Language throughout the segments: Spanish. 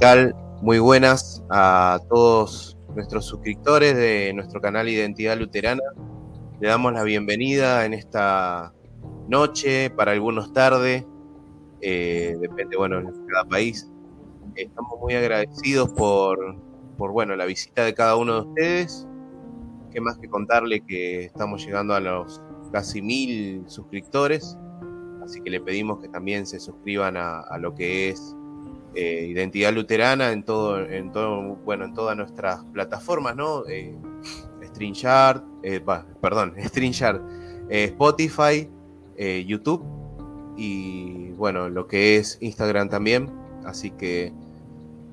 ¿Qué tal? Muy buenas a todos nuestros suscriptores de nuestro canal Identidad Luterana. Le damos la bienvenida en esta noche, para algunos tarde, eh, depende, bueno, en cada país. Estamos muy agradecidos por, por, bueno, la visita de cada uno de ustedes. Qué más que contarle que estamos llegando a los casi mil suscriptores, así que le pedimos que también se suscriban a lo que es eh, identidad luterana en todo, en todo, bueno, en todas nuestras plataformas, ¿no? Eh, StreamYard, eh, perdón, eh, Spotify, YouTube y bueno, lo que es Instagram también. Así que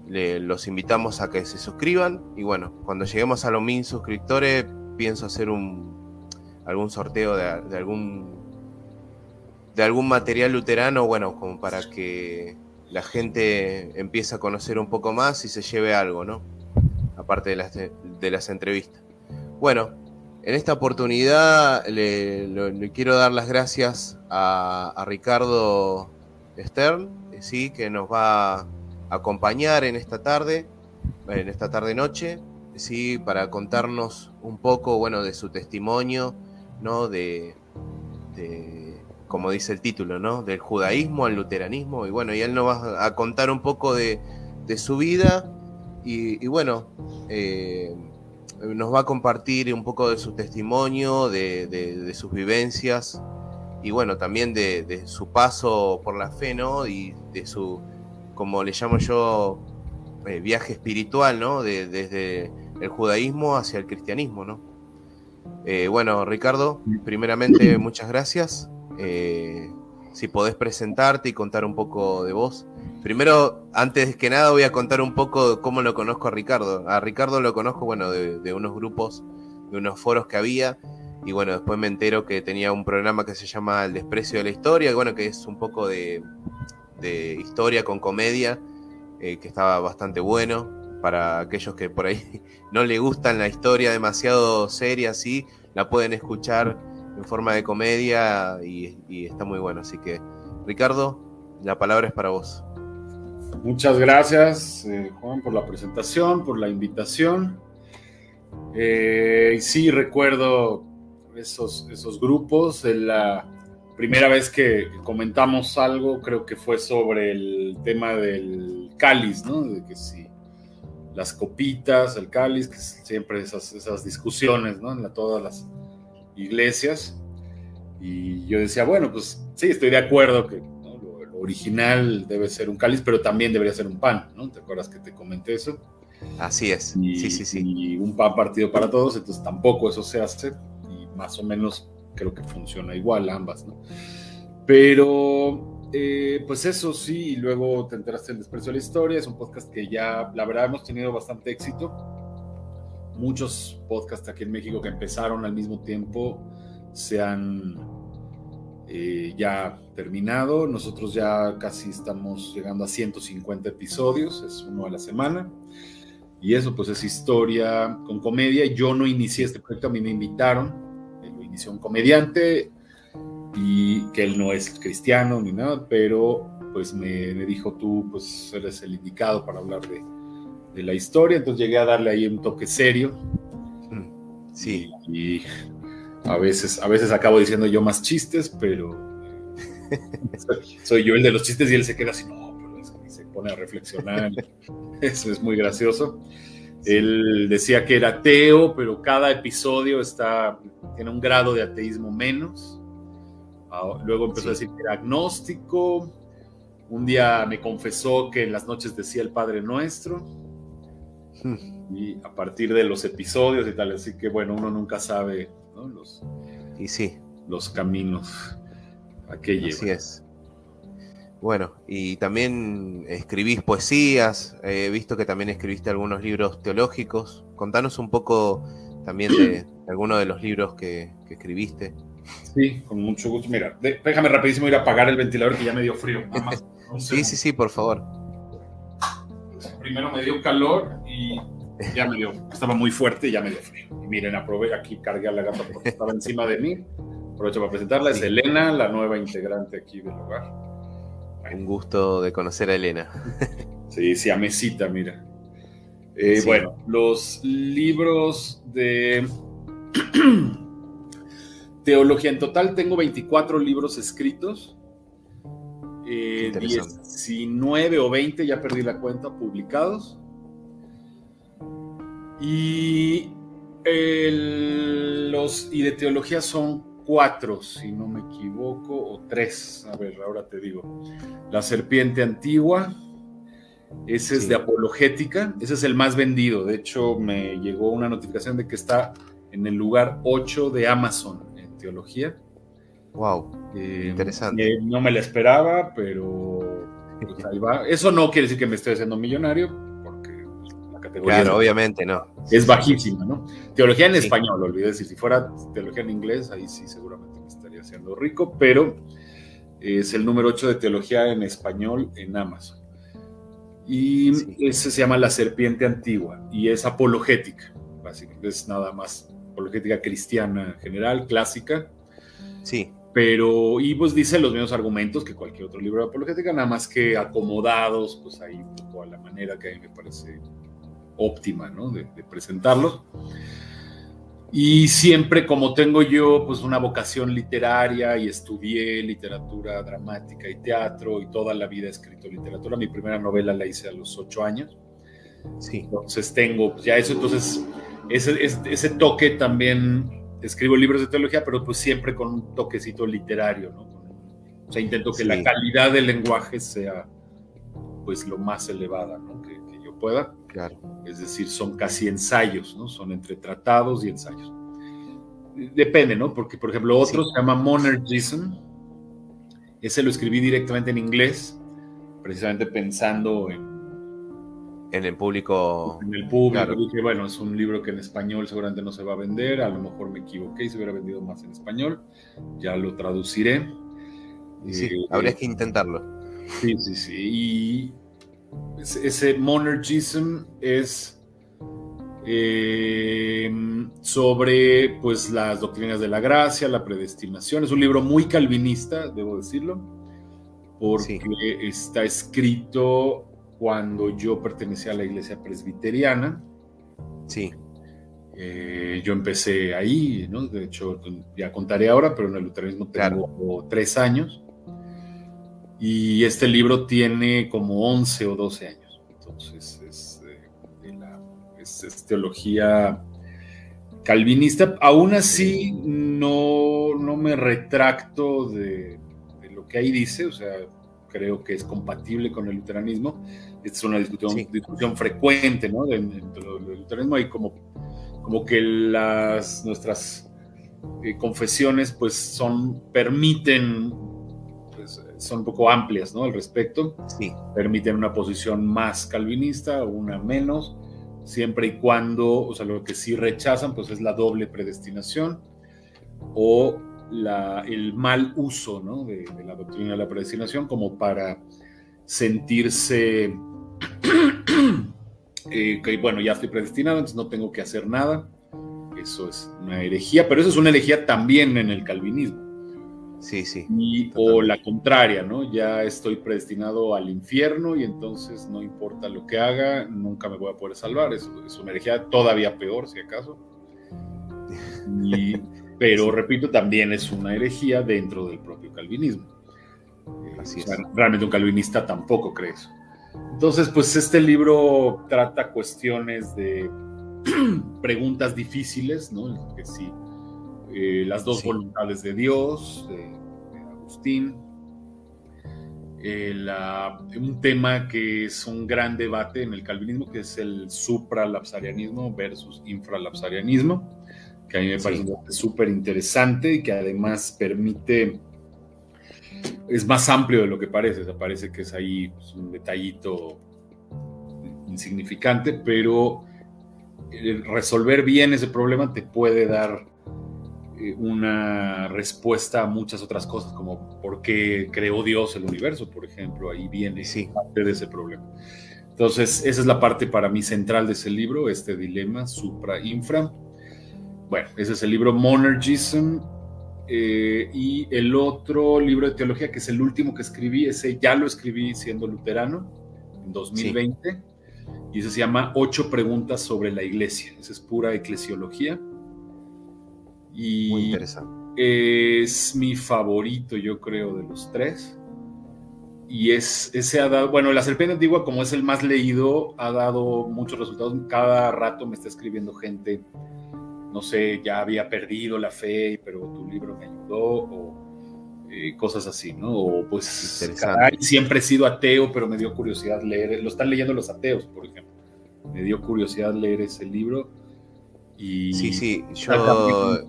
los invitamos a que se suscriban y bueno, cuando lleguemos a los mil suscriptores pienso hacer un algún sorteo de, de algún de algún material luterano, bueno, como para que la gente empieza a conocer un poco más y se lleve algo, ¿no? Aparte de las, de entrevistas. Bueno, en esta oportunidad le, quiero dar las gracias a, Ricardo Stern, sí, que nos va a acompañar en esta tarde, en esta tarde-noche, sí, para contarnos un poco, bueno, de su testimonio, ¿no? de como dice el título, ¿no? Del judaísmo al luteranismo. Y bueno, y él nos va a contar un poco de, su vida y, bueno, eh, nos va a compartir un poco de su testimonio, de, sus vivencias y bueno, también de, su paso por la fe, ¿no? Y de su, como le llamo yo, eh, viaje espiritual, ¿no? desde el judaísmo hacia el cristianismo, ¿no? Eh, bueno, Ricardo, primeramente muchas gracias. Eh, si podés presentarte y contar un poco de vos. Primero, antes que nada, voy a contar un poco cómo lo conozco a Ricardo. A Ricardo lo conozco, bueno, de, unos grupos, de unos foros que había. Y bueno, después me entero que tenía un programa que se llama El desprecio de la historia, y bueno, que es un poco de, historia con comedia, eh, que estaba bastante bueno para aquellos que por ahí no le gustan la historia demasiado seria, así, la pueden escuchar en forma de comedia y, está muy bueno. Así que, Ricardo, la palabra es para vos. Muchas gracias, eh, Juan, por la presentación, por la invitación. Eh, sí, recuerdo esos, esos grupos. La primera vez que comentamos algo, creo que fue sobre el tema del cáliz, ¿no? De que si las copitas, el cáliz, que siempre esas, esas discusiones, ¿no? En todas las iglesias. Y yo decía, bueno, pues sí, estoy de acuerdo que lo, original debe ser un cáliz, pero también debería ser un pan, ¿no? ¿Te acuerdas que te comenté eso? Así es, y, sí, sí, sí. Y un pan partido para todos, entonces tampoco eso se hace, y más o menos creo que funciona igual ambas, ¿no? Pero, eh, pues eso sí, y luego te enteraste del desprecio de la historia, es un podcast que ya, la verdad, hemos tenido bastante éxito muchos podcasts aquí en México que empezaron al mismo tiempo se han eh, ya terminado. Nosotros ya casi estamos llegando a 150 episodios, es uno a la semana. Y eso pues es historia con comedia. Yo no inicié este proyecto, a mí me invitaron, lo inició un comediante y que él no es cristiano ni nada, pero pues me dijo tú pues eres el indicado para hablar de, de la historia, entonces llegué a darle ahí un toque serio. Sí. Y, a veces, a veces acabo diciendo yo más chistes, pero soy, yo el de los chistes y él se queda así, no, pero es que se pone a reflexionar. Eso es muy gracioso. Él decía que era ateo, pero cada episodio está, tiene un grado de ateísmo menos. Ah, luego empezó a decir que era agnóstico. Un día me confesó que en las noches decía el Padre Nuestro y a partir de los episodios y tal, así que bueno, uno nunca sabe los, y sí. los caminos a qué lleva. Así es. Bueno, y también escribís poesías, he visto que también escribiste algunos libros teológicos. Contanos un poco también de, algunos de los libros que, escribiste. Sí, con mucho gusto. Mira, déjame rapidísimo ir a apagar el ventilador que ya me dio frío. sí, sí, sí, por favor primero me dio calor y ya me dio, estaba muy fuerte y ya me dio frío. Y miren, aprobé aquí, cargué a la gata porque estaba encima de mí. Aprovecho para presentarla, es Elena, la nueva integrante aquí del hogar. Un gusto de conocer a Elena. Sí, sí, a mesita, mira. Eh, bueno, los libros de teología en total tengo 24 libros escritos. Eh, 19 o 20, ya perdí la cuenta, publicados. Y, los, y de teología son cuatro, si no me equivoco, o tres. A ver, ahora te digo. La serpiente antigua, ese es de apologética, ese es el más vendido. De hecho, me llegó una notificación de que está en el lugar 8 de Amazon en teología. Wow, eh, interesante. no me la esperaba, pero pues, ahí va. Eso no quiere decir que me esté haciendo millonario, categoría. Claro, obviamente no. Es bajísima, ¿no? Teología en español, olvidé decir. Si fuera teología en inglés, ahí sí seguramente me estaría haciendo rico, pero es el número 8 de teología en español en Amazon. Y ese se llama La Serpiente Antigua y es apologética, básicamente es nada más apologética cristiana general, clásica. Sí. Pero, y pues dice los mismos argumentos que cualquier otro libro de apologética, nada más que acomodados, pues ahí un poco a la manera que a mí me parece óptima, ¿no? De, de presentarlos. Y siempre como tengo yo pues una vocación literaria y estudié literatura dramática y teatro y toda la vida he escrito literatura, mi primera novela la hice a los ocho años. Sí. Entonces tengo pues, ya eso, entonces ese, ese, toque también, escribo libros de teología, pero pues siempre con un toquecito literario, ¿no? O sea, intento que la calidad del lenguaje sea pues lo más elevada, ¿no? Que, que yo pueda. Claro. Es decir, son casi ensayos, ¿no? Son entre tratados y ensayos. Depende, ¿no? Porque, por ejemplo, otro se llama Monergism. Ese lo escribí directamente en inglés, precisamente pensando en... En el público. En el público. Claro. Dije, bueno, es un libro que en español seguramente no se va a vender. A lo mejor me equivoqué y se hubiera vendido más en español. Ya lo traduciré. Sí, eh, habría que intentarlo. Sí, sí, sí. Y ese monergism es eh, sobre pues las doctrinas de la gracia, la predestinación. Es un libro muy calvinista, debo decirlo, porque sí. está escrito cuando yo pertenecía a la iglesia presbiteriana. Sí. Eh, yo empecé ahí, ¿no? De hecho, ya contaré ahora, pero en el luteranismo tengo claro. tres años. Y este libro tiene como 11 o 12 años. Entonces es, eh, la, es, es, teología calvinista. Aún así, no, no me retracto de, de, lo que ahí dice. O sea, creo que es compatible con el luteranismo. Esta es una discusión, sí. discusión frecuente ¿no? dentro del luteranismo. Hay como, como que las, nuestras eh, confesiones pues son, permiten son un poco amplias, ¿no? Al respecto. Sí. Permiten una posición más calvinista, una menos, siempre y cuando, o sea, lo que sí rechazan, pues es la doble predestinación o la, el mal uso, ¿no? De, de, la doctrina de la predestinación como para sentirse eh, que, bueno, ya estoy predestinado, entonces no tengo que hacer nada. Eso es una herejía, pero eso es una herejía también en el calvinismo. Sí, sí. Y, o la contraria, ¿no? Ya estoy predestinado al infierno y entonces no importa lo que haga, nunca me voy a poder salvar. Es, es una herejía todavía peor, si acaso. Y, pero, repito, también es una herejía dentro del propio calvinismo. Así o sea, realmente un calvinista tampoco cree eso. Entonces, pues este libro trata cuestiones de preguntas difíciles, ¿no? Que sí eh, las dos sí. voluntades de Dios, de, de Agustín. Eh, la, un tema que es un gran debate en el calvinismo, que es el supralapsarianismo versus infralapsarianismo, que a mí me parece sí. súper interesante y que además permite, es más amplio de lo que parece, o sea, parece que es ahí pues, un detallito insignificante, pero eh, resolver bien ese problema te puede dar una respuesta a muchas otras cosas, como por qué creó Dios el universo, por ejemplo, ahí viene sí. parte de ese problema. Entonces, esa es la parte para mí central de ese libro, este dilema supra-infra. Bueno, ese es el libro Monergism. Eh, y el otro libro de teología, que es el último que escribí, ese ya lo escribí siendo luterano, en 2020, y ese se llama Ocho preguntas sobre la iglesia. Esa es pura eclesiología. Y Muy interesante. es mi favorito, yo creo, de los tres. Y es, ese ha dado, bueno, La Serpiente Antigua, como es el más leído, ha dado muchos resultados. Cada rato me está escribiendo gente, no sé, ya había perdido la fe, pero tu libro me ayudó, o eh, cosas así, ¿no? O pues, caray, siempre he sido ateo, pero me dio curiosidad leer, lo están leyendo los ateos, por ejemplo. Me dio curiosidad leer ese libro. Y Sí, sí, yo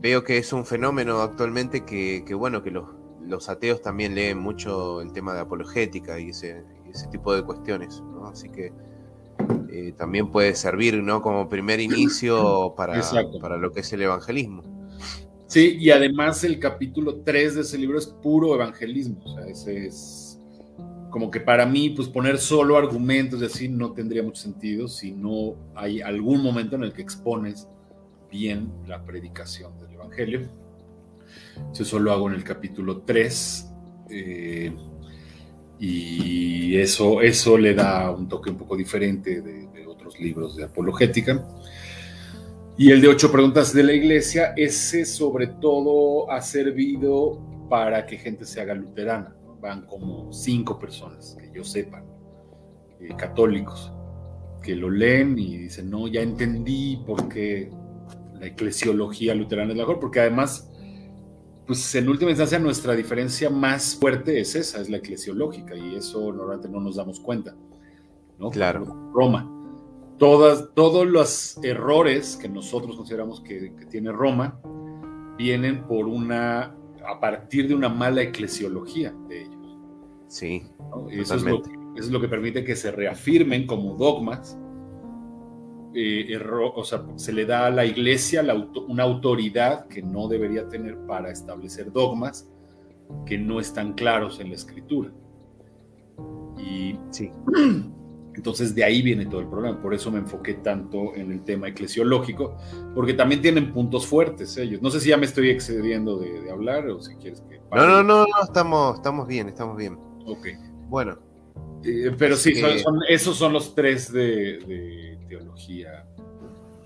veo que es un fenómeno actualmente que, que, bueno, que los, los ateos también leen mucho el tema de apologética y ese, ese tipo de cuestiones, ¿no? Así que eh, también puede servir, ¿no? Como primer inicio para, para lo que es el evangelismo. Sí, y además el capítulo 3 de ese libro es puro evangelismo. O sea, ese es como que para mí, pues poner solo argumentos y así no tendría mucho sentido si no hay algún momento en el que expones bien la predicación del evangelio. Eso lo hago en el capítulo 3. eh, y eso, eso le da un toque un poco diferente de, de otros libros de apologética. Y el de ocho preguntas de la iglesia, ese sobre todo ha servido para que gente se haga luterana. Van como cinco personas, que yo sepa, eh, católicos, que lo leen y dicen, no, ya entendí por qué la eclesiología luterana es mejor, porque además, pues en última instancia nuestra diferencia más fuerte es esa, es la eclesiológica, y eso normalmente no nos damos cuenta. ¿no? Claro. Roma todas, todos los errores que nosotros consideramos que, que, tiene Roma vienen por una, a partir de una mala eclesiología de ellos. Sí. ¿no? Eso, es lo, eso, es lo, que permite que se reafirmen como dogmas. Eh, o sea, se le da a la iglesia la auto, una autoridad que no debería tener para establecer dogmas que no están claros en la escritura. Y sí. Entonces de ahí viene todo el problema. Por eso me enfoqué tanto en el tema eclesiológico, porque también tienen puntos fuertes ellos. No sé si ya me estoy excediendo de, de hablar o si quieres que... No, no, no, no, estamos, estamos bien, estamos bien. Ok. Bueno. Eh, pero sí, son, son, esos son los tres de, de teología.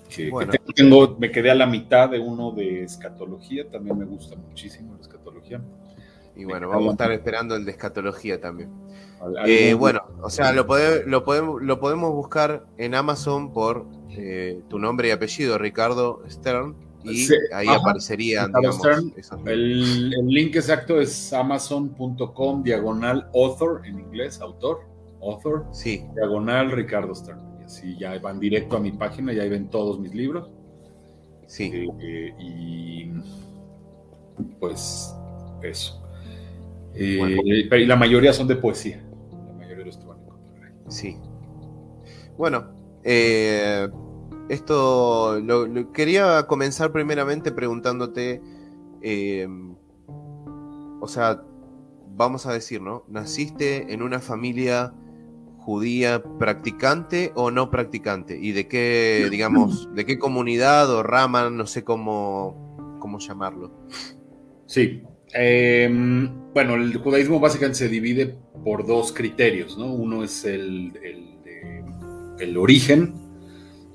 Que, bueno. que tengo, me quedé a la mitad de uno de escatología, también me gusta muchísimo la escatología. Y bueno, vamos a estar esperando el de escatología también. Eh, bueno, o sea, lo, pode, lo, podemos, lo podemos buscar en Amazon por eh, tu nombre y apellido, Ricardo Stern, y sí, ahí ajá, aparecerían, digamos, Stern, el, el, link exacto es amazon.com diagonal author, en inglés, autor, author, sí. diagonal Ricardo Stern. Y así ya van directo a mi página y ahí ven todos mis libros. Sí. Eh, y pues eso. Bueno. y la mayoría son de poesía. La mayoría los van a encontrar ahí. Sí. Bueno, eh, esto lo, lo, quería comenzar primeramente preguntándote, eh, o sea, vamos a decir, ¿no? ¿Naciste en una familia judía practicante o no practicante? ¿Y de qué, digamos, de qué comunidad o rama, no sé cómo, cómo llamarlo? Sí, eh, bueno, el judaísmo básicamente se divide por dos criterios, ¿no? Uno es el, el, origen,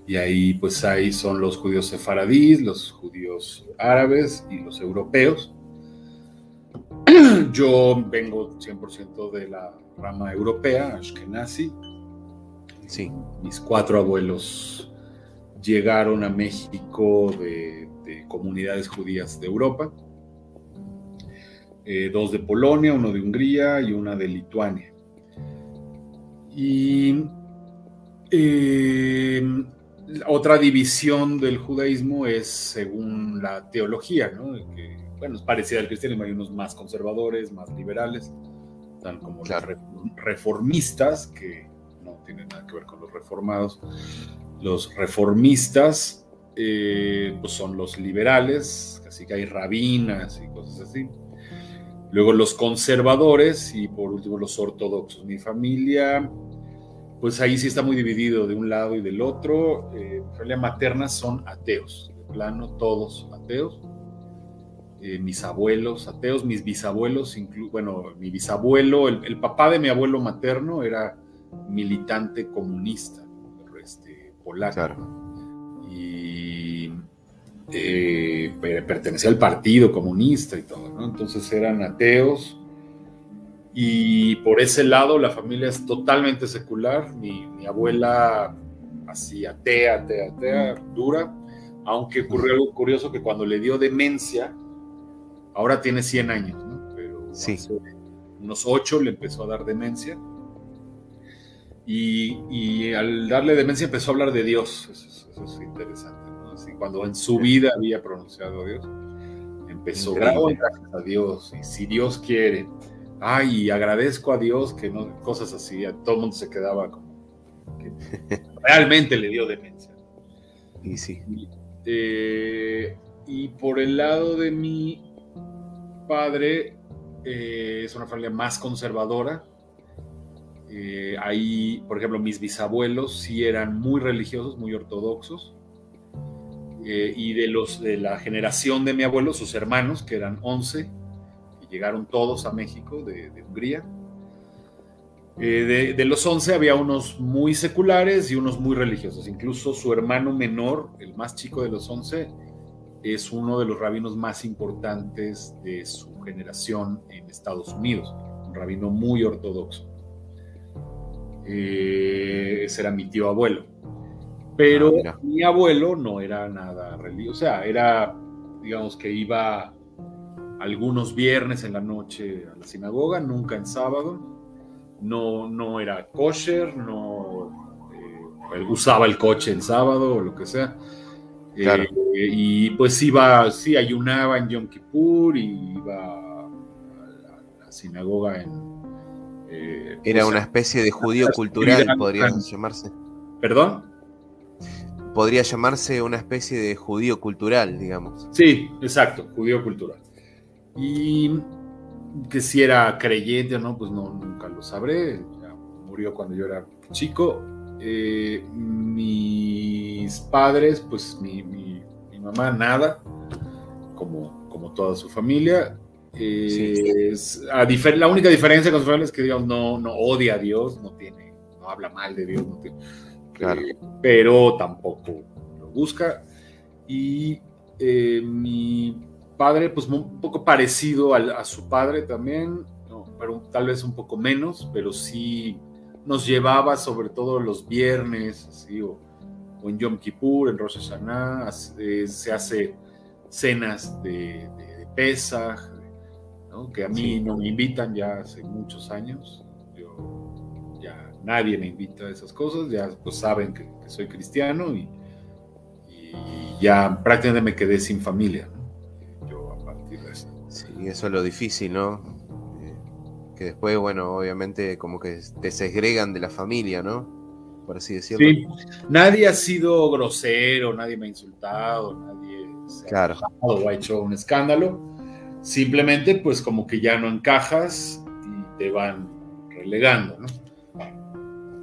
y ahí pues ahí son los judíos sefaradíes, los judíos árabes y los europeos. Yo vengo 100% de la rama europea, Ashkenazi. Sí. Mis cuatro abuelos llegaron a México de, de comunidades judías de Europa eh, dos de Polonia, uno de Hungría y una de Lituania. Y eh, otra división del judaísmo es según la teología, ¿no? Que, bueno, es parecida al cristianismo, hay unos más conservadores, más liberales, tan como claro. los reformistas, que no tienen nada que ver con los reformados. Los reformistas eh, pues son los liberales, así que hay rabinas y cosas así. Luego los conservadores y por último los ortodoxos. Mi familia, pues ahí sí está muy dividido de un lado y del otro. Eh, mi familia materna son ateos, de plano todos ateos. Eh, mis abuelos ateos, mis bisabuelos, bueno, mi bisabuelo, el, el, papá de mi abuelo materno era militante comunista, este, polaco. Y eh, pertenecía al partido comunista y todo, ¿no? Entonces eran ateos. Y por ese lado la familia es totalmente secular. Mi, mi abuela así atea, atea, atea, dura. Aunque ocurrió algo curioso que cuando le dio demencia, ahora tiene 100 años, ¿no? Pero sí. unos 8 le empezó a dar demencia. Y, al darle demencia empezó a hablar de Dios. Eso, es interesante, ¿no? Así, cuando en su vida había pronunciado Dios, empezó, gracias a Dios, y si Dios quiere, ay, agradezco a Dios que no, cosas así, todo el mundo se quedaba como realmente le dio demencia. Y sí. Eh, y por el lado de mi padre, eh, es una familia más conservadora. Eh, ahí, por ejemplo, mis bisabuelos sí eran muy religiosos, muy ortodoxos. y de los de la generación de mi abuelo, sus hermanos, que eran 11, y llegaron todos a México de, de Hungría. Eh, de, los 11 había unos muy seculares y unos muy religiosos. Incluso su hermano menor, el más chico de los 11, es uno de los rabinos más importantes de su generación en Estados Unidos, un rabino muy ortodoxo. Eh, ese era mi tío abuelo. Pero ah, mi abuelo no era nada religioso, o sea, era, digamos que iba algunos viernes en la noche a la sinagoga, nunca en sábado no, no era kosher, no eh, usaba el coche el sábado o lo que sea. Eh, y pues iba, sí, ayunaba en Yom Kippur y iba a la, sinagoga en... Eh, era pues, una especie de judío cultural, podría llamarse. ¿Perdón? Podría llamarse una especie de judío cultural, digamos. Sí, exacto, judío cultural. Y que si era creyente o no, pues no, nunca lo sabré. murió cuando yo era chico. Eh, mis padres, pues mi, mamá nada, como, como toda su familia. a la única diferencia con su familia es que Dios no, no odia a Dios, no tiene, no habla mal de Dios, eh, pero tampoco lo busca. Y eh, mi padre, pues un poco parecido a, su padre también, pero tal vez un poco menos, pero sí nos llevaba sobre todo los viernes, así, o, en Yom Kippur, en Rosh Hashanah, eh, se hace cenas de, de, que a mí no me invitan ya hace muchos años. Yo, ya nadie me invita a esas cosas, ya pues saben que, soy cristiano y, y, ya prácticamente me quedé sin familia. Y eso es lo difícil, ¿no? Eh, que después, bueno, obviamente como que te segregan de la familia, ¿no? Por así decirlo. Sí, nadie ha sido grosero, nadie me ha insultado, nadie se ha o ha hecho un escándalo. Simplemente, pues como que ya no encajas y te van relegando, ¿no?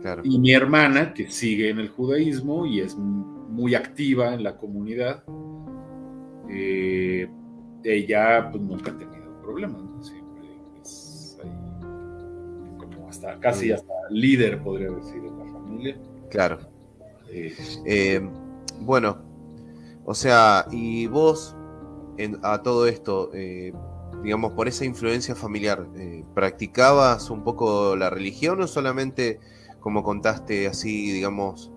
Claro. Y mi hermana, que sigue en el judaísmo y es muy activa en la comunidad, eh, ella pues nunca ha tenido problemas, siempre es ahí como hasta casi hasta líder podría decir en la familia. Claro. Eh, bueno, o sea, y vos a todo esto, eh, digamos, por esa influencia familiar, eh, ¿practicabas un poco la religión o solamente, como contaste así, digamos,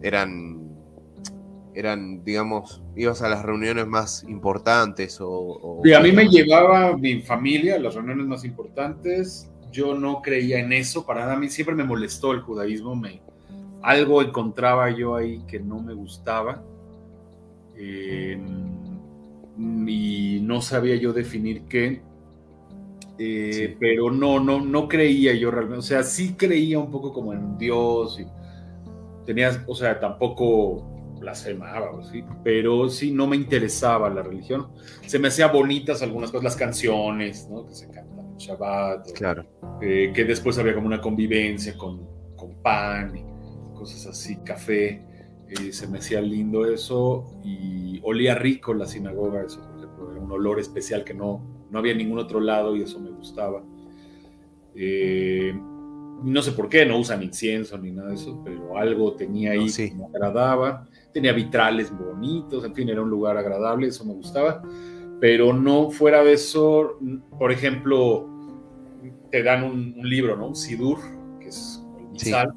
eran eran, digamos, ibas a las reuniones más importantes o... a mí me llevaba mi familia a las reuniones más importantes. Yo no creía en eso, para nada. A mí siempre me molestó el judaísmo. Me, algo encontraba yo ahí que no me gustaba. Y no sabía yo definir qué. Eh, pero no, no, no creía yo realmente. O sea, sí creía un poco como en Dios. Y tenías, o sea, tampoco blasfemaba, ¿sí? pero sí no me interesaba la religión. Se me hacía bonitas algunas cosas, las canciones, ¿no? Que se cantan en Shabbat. Claro. Eh, que después había como una convivencia con, con pan y cosas así, café. Eh, se me hacía lindo eso y olía rico la sinagoga, eso por ejemplo, era un olor especial que no, no había en ningún otro lado y eso me gustaba. Eh, no sé por qué, no usan incienso ni nada de eso, pero algo tenía ahí que me agradaba. Tenía vitrales bonitos, en fin, era un lugar agradable, eso me gustaba. Pero no fuera de eso, por ejemplo, te dan un, libro, ¿no? Un sidur, que es el misal,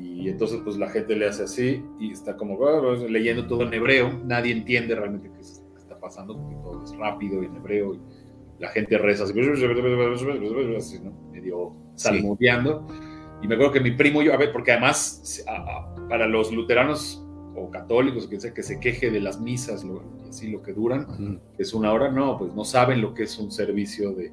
y entonces pues la gente le hace así y está como leyendo todo en hebreo, nadie entiende realmente qué, está pasando, porque todo es rápido y en hebreo, y la gente reza así, medio salmodiando. Y me acuerdo que mi primo y yo, a ver, porque además para los luteranos o católicos, que que se queje de las misas, lo, así lo que duran, es una hora, no, pues no saben lo que es un servicio de,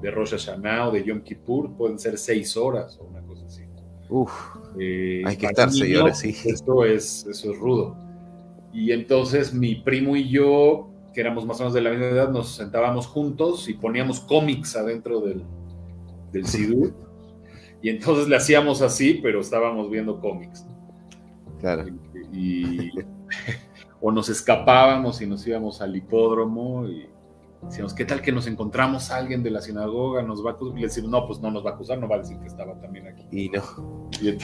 de Rosh Hashanah o de Yom Kippur, pueden ser seis horas o una cosa así. Uf, eh, hay que estar seis horas, sí. Esto es, eso es rudo. Y entonces mi primo y yo, que éramos más o menos de la misma edad, nos sentábamos juntos y poníamos cómics adentro del, del Sidur. Y entonces le hacíamos así, pero estábamos viendo cómics. Claro. Y, o nos escapábamos y nos íbamos al hipódromo y decíamos, ¿qué tal que nos encontramos a alguien de la sinagoga? Nos va a acusar. Y le decimos, no, pues no nos va a acusar, no va a decir que estaba también aquí. Y no.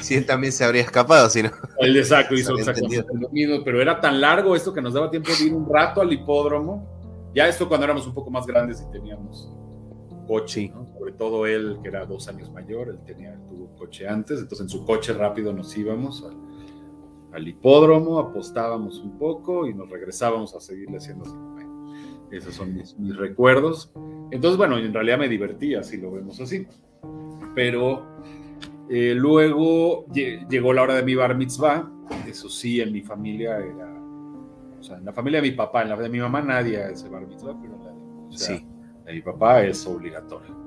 si él también se habría escapado, si no. Él exacto, hizo exactamente lo mismo, pero era tan largo esto que nos daba tiempo de ir un rato al hipódromo. Ya esto cuando éramos un poco más grandes y teníamos coche, sobre todo él, que era dos años mayor, él tenía, tuvo coche antes, entonces en su coche rápido nos íbamos al, al hipódromo, apostábamos un poco y nos regresábamos a seguirle haciendo. Esos son mis, recuerdos. Entonces, bueno, en realidad me divertía, si lo vemos así. Pero eh, luego llegó la hora de mi bar mitzvah. Eso sí, en mi familia era. O sea, en la familia de mi papá, en la de mi mamá nadie hace bar mitzvah, pero en la de, sí. de mi papá es obligatorio.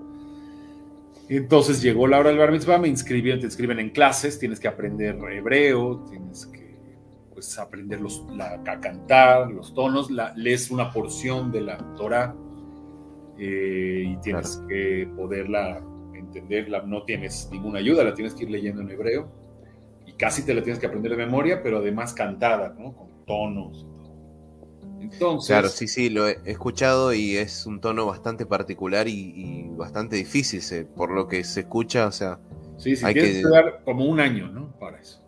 Entonces llegó la hora del bar mitzvah, me inscribieron, te inscriben en clases, tienes que aprender hebreo, tienes que pues aprender los, la, a cantar, los tonos, la, lees una porción de la Torah eh, y tienes que poderla entenderla, no tienes ninguna ayuda, la tienes que ir leyendo en hebreo y casi te la tienes que aprender de memoria, pero además cantada, ¿no? Con tonos. Entonces, claro, sí, sí, lo he escuchado y es un tono bastante particular y, bastante difícil, por lo que se escucha, o sea... Sí, sí, hay que dar como un año, ¿no? Para eso.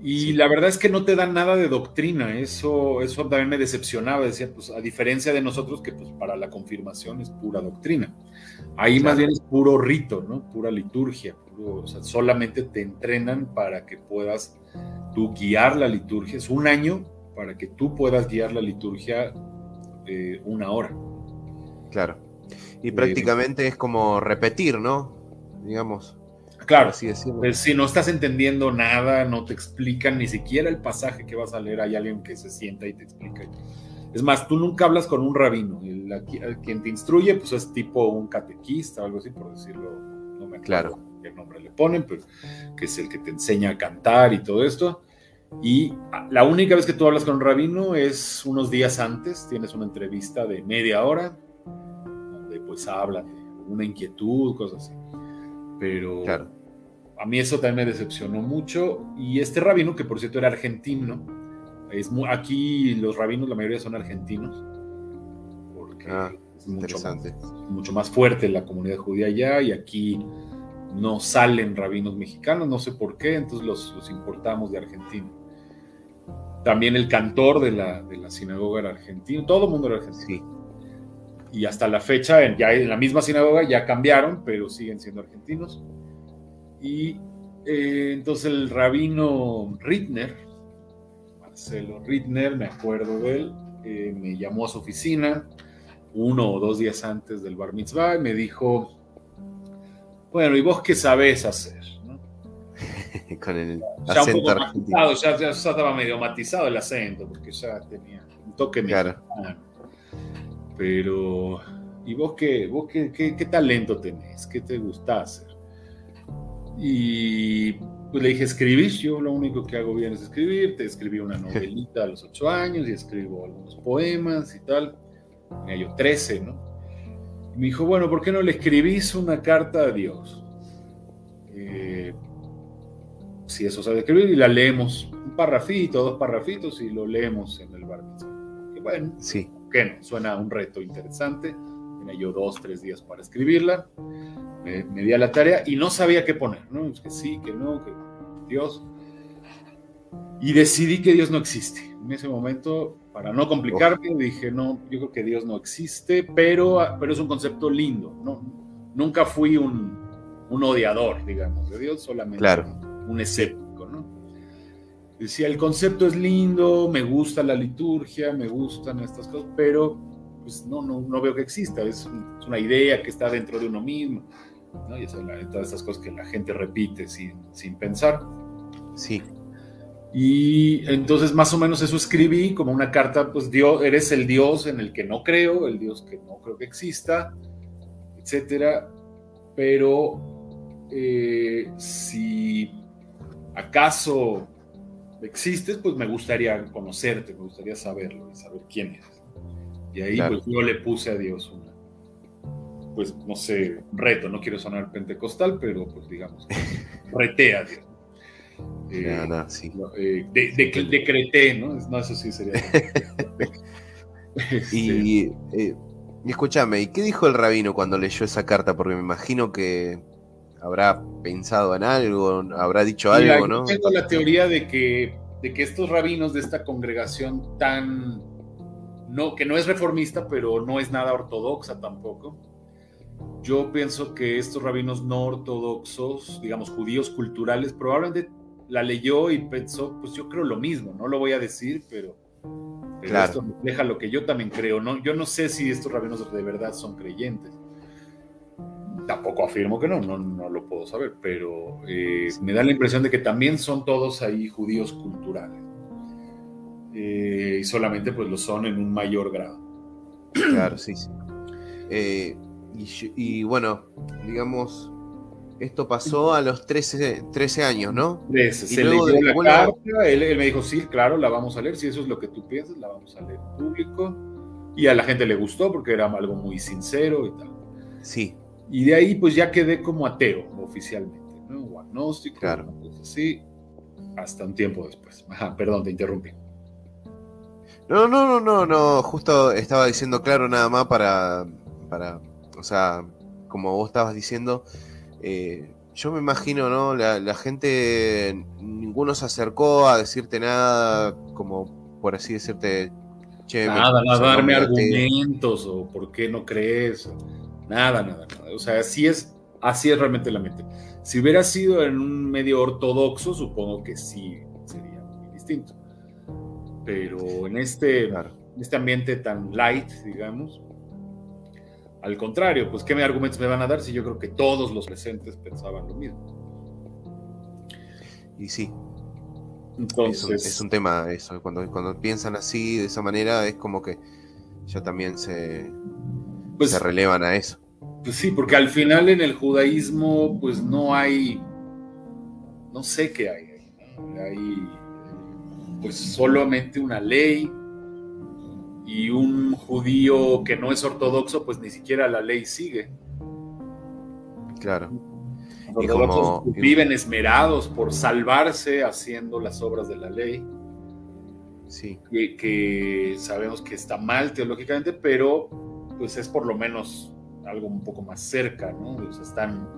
Y la verdad es que no te dan nada de doctrina, eso, eso también me decepcionaba, decía, pues a diferencia de nosotros que pues para la confirmación es pura doctrina, ahí más bien es puro rito, ¿no? Pura liturgia, o sea, solamente te entrenan para que puedas tú guiar la liturgia, es un año para que tú puedas guiar la liturgia eh, una hora. Claro, y prácticamente es como repetir, ¿no? Digamos. Claro, pues, si no estás entendiendo nada, no te explican ni siquiera el pasaje que vas a leer, hay alguien que se sienta y te explica. Es más, tú nunca hablas con un rabino, el, quien te instruye pues es tipo un catequista o algo así, por decirlo, no me acuerdo claro. qué nombre le ponen, pero que es el que te enseña a cantar y todo esto. Y la única vez que tú hablas con un rabino es unos días antes, tienes una entrevista de media hora, donde pues hablan de una inquietud, cosas así. Pero claro a mí eso también me decepcionó mucho. Y este rabino, que por cierto era argentino, es aquí los rabinos, la mayoría son argentinos, porque ah, es mucho más, mucho más, fuerte la comunidad judía allá y aquí no salen rabinos mexicanos, no sé por qué, entonces los, importamos de Argentina. También el cantor de la, de la sinagoga era argentino, todo el mundo era argentino. Y hasta la fecha, ya en la misma sinagoga ya cambiaron, pero siguen siendo argentinos. Y eh, entonces el rabino Rittner, Marcelo Rittner, me acuerdo de él, eh, me llamó a su oficina uno o dos días antes del bar mitzvah y me dijo, bueno, ¿y vos qué sabés hacer? Con el ya un poco matizado, ya, estaba medio matizado el acento, porque ya tenía un toque claro. Pero, ¿y vos qué, vos qué, qué, qué talento tenés? ¿Qué te gusta hacer? Y pues le dije, ¿escribís? Yo lo único que hago bien es escribir. Te escribí una novelita a los ocho años y escribo algunos poemas y tal. Tenía yo trece, ¿no? Y me dijo, bueno, ¿por qué no le escribís una carta a Dios? Eh, si eso sabe escribir y la leemos un parrafito, dos parrafitos y lo leemos en el bar. Bueno, sí. ¿qué no? Suena un reto interesante. Tenía yo dos, tres días para escribirla me, me di a la tarea y no sabía qué poner, ¿no? Que sí, que no, que Dios. Y decidí que Dios no existe. En ese momento, para no complicarme, dije, no, yo creo que Dios no existe, pero, pero es un concepto lindo. No, nunca fui un, un odiador, digamos, de Dios, solamente un escéptico, ¿no? Decía, el concepto es lindo, me gusta la liturgia, me gustan estas cosas, pero pues no, no, no veo que exista, es, una idea que está dentro de uno mismo, ¿no? Y todas estas cosas que la gente repite sin, sin pensar. Sí. Y entonces más o menos eso escribí como una carta, pues Dios, eres el Dios en el que no creo, el Dios que no creo que exista, etcétera. Pero eh, si acaso existes, pues me gustaría conocerte, me gustaría saberlo, saber quién eres. Y ahí pues yo le puse a Dios una, pues no sé, reto, no quiero sonar pentecostal, pero pues digamos, reté a Dios. Eh, sí. Eh, de, decreté, ¿no? No, eso sí sería. y, eh, y escúchame, ¿y qué dijo el rabino cuando leyó esa carta? Porque me imagino que habrá pensado en algo, habrá dicho algo, ¿no? Tengo la teoría de que, de que estos rabinos de esta congregación tan. No, que no es reformista, pero no es nada ortodoxa tampoco. Yo pienso que estos rabinos no ortodoxos, digamos judíos culturales, probablemente la leyó y pensó, pues yo creo lo mismo, no lo voy a decir, pero, esto refleja lo que yo también creo. ¿no? Yo no sé si estos rabinos de verdad son creyentes. Tampoco afirmo que no, no, no lo puedo saber, pero eh, me da la impresión de que también son todos ahí judíos culturales. Eh, y solamente pues lo son en un mayor grado. Claro, sí, sí. Eh, y, bueno, digamos, esto pasó a los 13, 13 años, ¿no? 13. Se leyó la carta, él, me dijo, sí, claro, la vamos a leer, si eso es lo que tú piensas, la vamos a leer en público. Y a la gente le gustó porque era algo muy sincero y tal. Sí. Y de ahí pues ya quedé como ateo oficialmente, ¿no? O agnóstico, claro. Sí. hasta un tiempo después. Ajá, perdón, te interrumpí. No, no, no, no, no, justo estaba diciendo claro nada más para, para, o sea, como vos estabas diciendo, eh, yo me imagino, ¿no? La, gente, ninguno se acercó a decirte nada, como por así decirte, che, nada, a darme argumentos o por qué no crees, nada, nada, nada. O sea, así es, así es realmente la mente. Si hubiera sido en un medio ortodoxo, supongo que sí sería muy distinto. Pero en este, este ambiente tan light, digamos, al contrario, pues ¿qué argumentos me van a dar si yo creo que todos los presentes pensaban lo mismo? Y sí. Entonces, es, un, tema eso, cuando, cuando piensan así, de esa manera, es como que ya también se, pues, se relevan a eso. Pues sí, porque al final en el judaísmo pues no hay, no sé qué hay, hay pues solamente una ley, y un judío que no es ortodoxo, pues ni siquiera la ley sigue. Claro. Los ortodoxos viven esmerados por salvarse haciendo las obras de la ley. Sí. Que, sabemos que está mal teológicamente, pero pues es por lo menos algo un poco más cerca, ¿no? Pues están,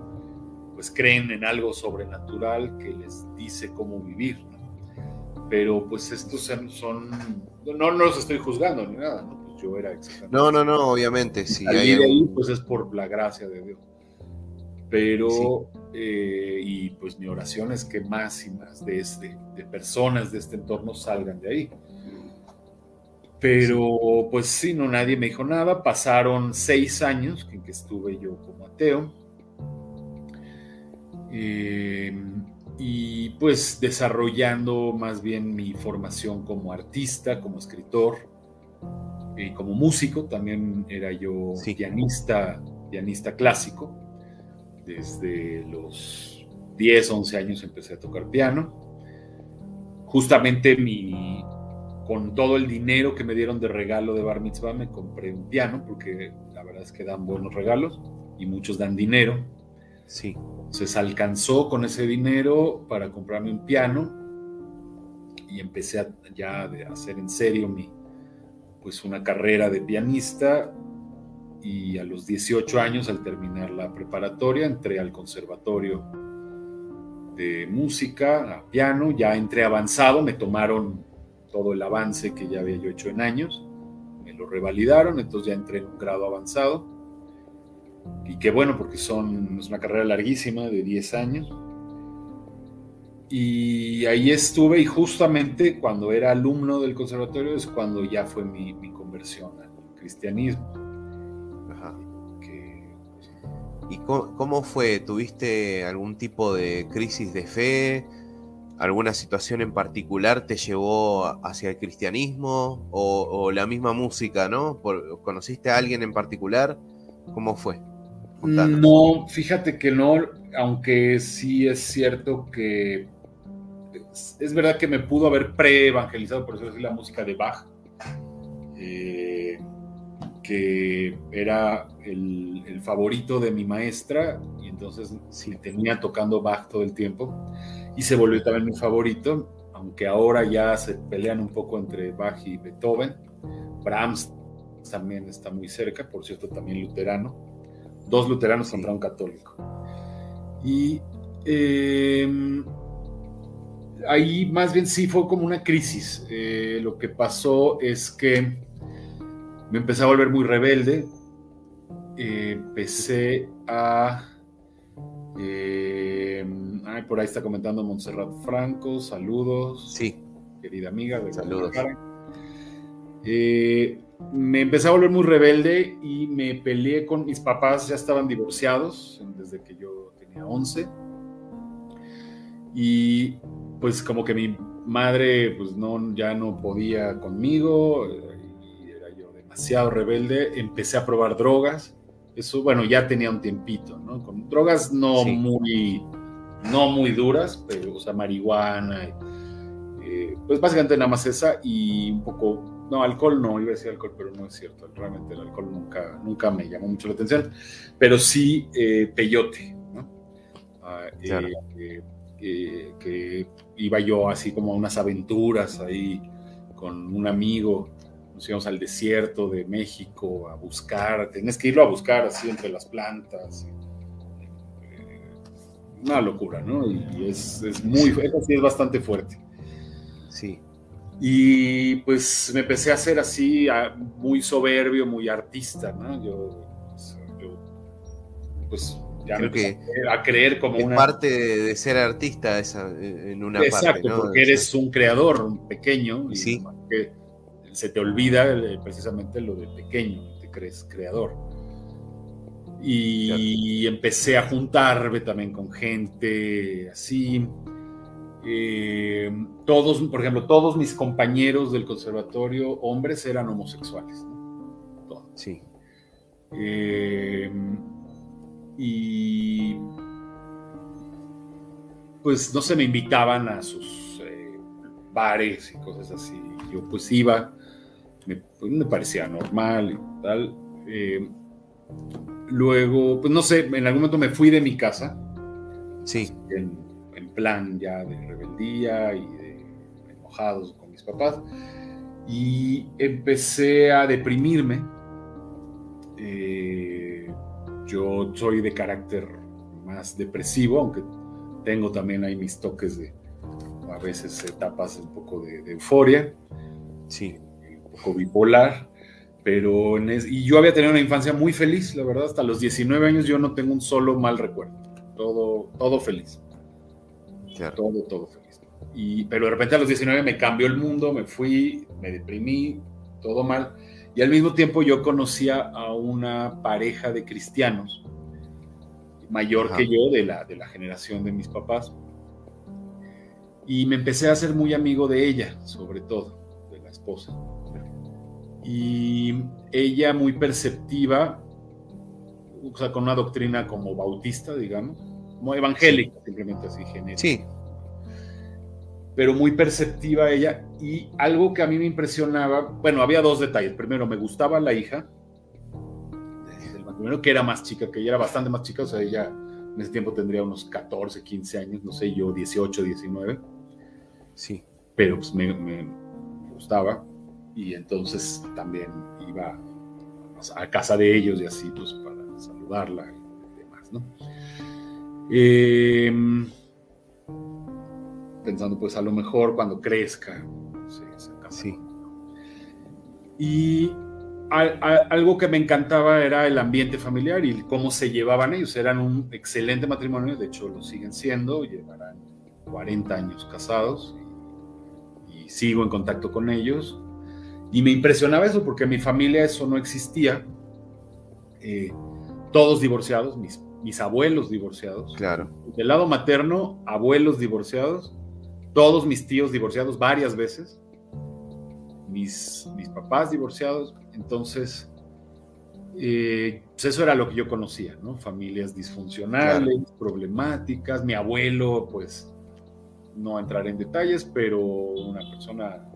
pues creen en algo sobrenatural que les dice cómo vivir, pero pues estos son, no, no los estoy juzgando ni nada, ¿no? Pues yo era exactamente. No, no, no, obviamente, sí. Hay ahí, pues es por la gracia de Dios. Pero, eh, y pues mi oración es que más y más de, este, de personas de este entorno salgan de ahí. Pero, pues sí, no, nadie me dijo nada. Pasaron seis años en que estuve yo como ateo. Eh, y pues desarrollando más bien mi formación como artista, como escritor y como músico. También era yo pianista, pianista clásico. Desde los 10, 11 años empecé a tocar piano. Justamente mi, con todo el dinero que me dieron de regalo de Bar Mitzvah me compré un piano porque la verdad es que dan buenos regalos y muchos dan dinero. Sí. Entonces alcanzó con ese dinero para comprarme un piano y empecé a, ya a hacer en serio mi, pues una carrera de pianista y a los 18 años, al terminar la preparatoria, entré al conservatorio de música, a piano, ya entré avanzado, me tomaron todo el avance que ya había yo hecho en años, me lo revalidaron, entonces ya entré en un grado avanzado. Y qué bueno, porque son, es una carrera larguísima de 10 años. Y ahí estuve y justamente cuando era alumno del conservatorio es cuando ya fue mi, mi conversión al cristianismo. ¿Y cómo, fue? ¿Tuviste algún tipo de crisis de fe? ¿Alguna situación en particular te llevó hacia el cristianismo? ¿O, la misma música, no? ¿Conociste a alguien en particular? ¿Cómo fue? No, fíjate que no, aunque sí es cierto que es, verdad que me pudo haber pre-evangelizado, por eso es la música de Bach. Eh, que era el, favorito de mi maestra y entonces sí, tenía tocando Bach todo el tiempo y se volvió también mi favorito, aunque ahora ya se pelean un poco entre Bach y Beethoven. Brahms también está muy cerca, por cierto, también luterano. Dos luteranos contra un católico. Y em, ahí más bien sí fue como una crisis. Eh, lo que pasó es que me empecé a volver muy rebelde. Eh, empecé a. Eh, ay, por ahí está comentando Montserrat Franco. Saludos. Sí. Querida amiga. Saludos. Eh, me empecé a volver muy rebelde y me peleé con mis papás, ya estaban divorciados desde que yo tenía 11. Y pues como que mi madre pues no, ya no podía conmigo, demasiado rebelde, empecé a probar drogas. Eso, bueno, ya tenía un tiempito, ¿no? Con drogas no muy, no muy duras, pero, o sea, marihuana, eh, pues básicamente nada más esa y un poco, no, alcohol no, iba a decir alcohol, pero no es cierto, realmente el alcohol nunca, nunca me llamó mucho la atención, pero sí eh, peyote, ¿no? Ah, eh, que iba yo así como a unas aventuras ahí con un amigo nos íbamos al desierto de México a buscar, tenés que irlo a buscar así entre las plantas. Eh, una locura, ¿no? Y es, es muy, sí es bastante fuerte. Sí. Y pues me empecé a hacer así, muy soberbio, muy artista, ¿no? Yo, pues ya Creo que a creer como es parte de, ser artista esa, en una Exacto, parte, ¿no? porque eres un creador, un pequeño, y sí. que se te olvida eh, precisamente lo de pequeño, te crees creador. Y empecé a juntarme también con gente así. Eh, todos, por ejemplo, todos mis compañeros del conservatorio, hombres, eran homosexuales. Todos. Sí. Eh, y pues no se me invitaban a sus bares y cosas así. Yo pues iba me, pues, me parecía normal y tal. Eh, luego, pues no sé, en algún momento me fui de mi casa. Sí. En, plan ya de rebeldía y de enojados con mis papás. Y empecé a deprimirme. Eh, yo soy de carácter más depresivo, aunque tengo también ahí mis toques de a veces etapas un poco de, de euforia. Sí poco bipolar, pero y yo había tenido una infancia muy feliz, la verdad, hasta los 19 años yo no tengo un solo mal recuerdo, todo, todo feliz, todo, todo feliz. Y, pero de repente a los 19 me cambió el mundo, me fui, me deprimí, todo mal, y al mismo tiempo yo conocía a una pareja de cristianos, mayor que yo, de la, de la generación de mis papás, y me empecé a ser muy amigo de ella, sobre todo, de la esposa y ella muy perceptiva, o sea, con una doctrina como bautista, digamos, como evangélica, simplemente así genérica. Sí. Pero muy perceptiva ella y algo que a mí me impresionaba, bueno, había dos detalles. Primero, me gustaba la hija del matrimonio, que era más chica, que ella era bastante más chica, o sea, ella en ese tiempo tendría unos 14, 15 años, no sé, yo 18, 19. Sí. Pero pues me, me gustaba y entonces también iba a casa de ellos y así, pues para saludarla y demás, ¿no? Em, pensando, pues a lo mejor cuando crezca, Sí. Y algo que me encantaba era el ambiente familiar y cómo se llevaban ellos. Eran un excelente matrimonio, de hecho lo siguen siendo, llevarán 40 años casados y, sigo en contacto con ellos. Y me impresionaba eso porque en mi familia eso no existía. Eh, todos divorciados, mis, mis abuelos divorciados. Claro. Del lado materno, abuelos divorciados, todos mis tíos divorciados varias veces, mis, mis papás divorciados. Entonces, eh, pues eso era lo que yo conocía, ¿no? Familias disfuncionales, problemáticas. Mi abuelo, pues, no entraré en detalles, pero una persona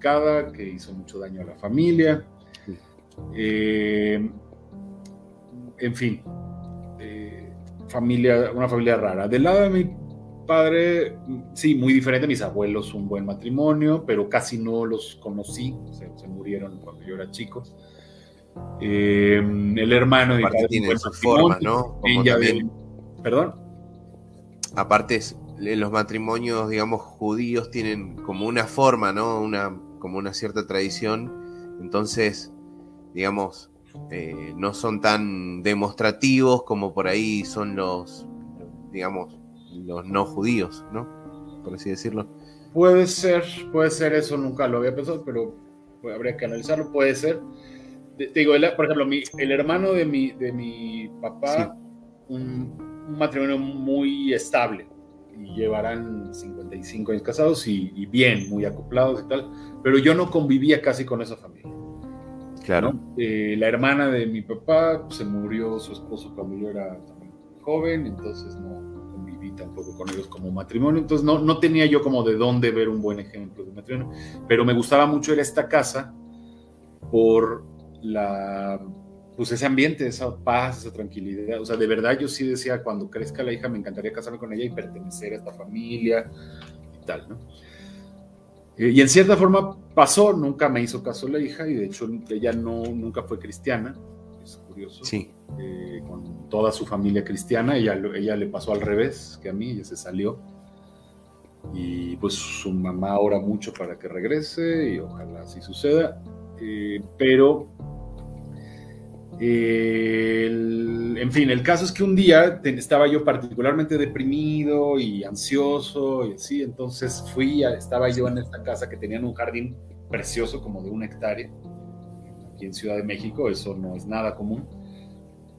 complicada que hizo mucho daño a la familia. Eh, en fin, eh, familia, una familia rara. Del lado de mi padre, sí, muy diferente. Mis abuelos, un buen matrimonio, pero casi no los conocí. Se, murieron cuando yo era chico. Eh, el hermano de mi tiene su forma, ¿no? Perdón. Aparte, los matrimonios, digamos, judíos tienen como una forma, ¿no? Una, como una cierta tradición. Entonces, digamos, eh, no son tan demostrativos como por ahí son los, digamos, los no judíos, ¿no? Por así decirlo. Puede ser, puede ser eso, nunca lo había pensado, pero habría que analizarlo, puede ser. digo, por ejemplo, el hermano de mi, de mi papá, un, matrimonio muy estable, y llevarán 55 años casados y, y, bien, muy acoplados y tal, pero yo no convivía casi con esa familia. Claro. Eh, la hermana de mi papá se murió, su esposo cuando yo era también joven, entonces no, conviví tampoco con ellos como matrimonio, entonces no, no tenía yo como de dónde ver un buen ejemplo de matrimonio, pero me gustaba mucho ir a esta casa por la pues ese ambiente, esa paz, esa tranquilidad. O sea, de verdad yo sí decía, cuando crezca la hija me encantaría casarme con ella y pertenecer a esta familia y tal, ¿no? Eh, y en cierta forma pasó, nunca me hizo caso la hija y de hecho ella no, nunca fue cristiana, es curioso. Sí. Eh, con toda su familia cristiana, ella, ella le pasó al revés que a mí, ella se salió. Y pues su mamá ora mucho para que regrese y ojalá así suceda. Eh, pero en fin, el caso es que un día estaba yo particularmente deprimido y ansioso y así, entonces fui, estaba yo en esta casa que tenían un jardín precioso como de una hectárea, aquí en Ciudad de México, eso no es nada común,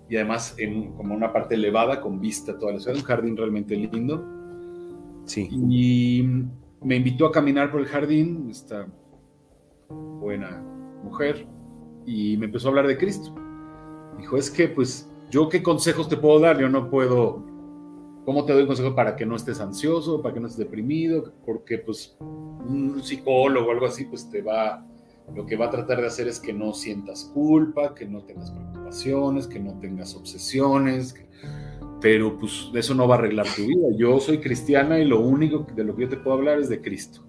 y además en como una parte elevada con vista a toda la ciudad, un jardín realmente lindo. Sí. Y me invitó a caminar por el jardín, esta buena mujer, y me empezó a hablar de Cristo Dijo, es que pues yo qué consejos te puedo dar, yo no puedo, ¿cómo te doy un consejo para que no estés ansioso, para que no estés deprimido? Porque pues un psicólogo o algo así pues te va, lo que va a tratar de hacer es que no sientas culpa, que no tengas preocupaciones, que no tengas obsesiones, pero pues eso no va a arreglar tu vida. Yo soy cristiana y lo único de lo que yo te puedo hablar es de Cristo.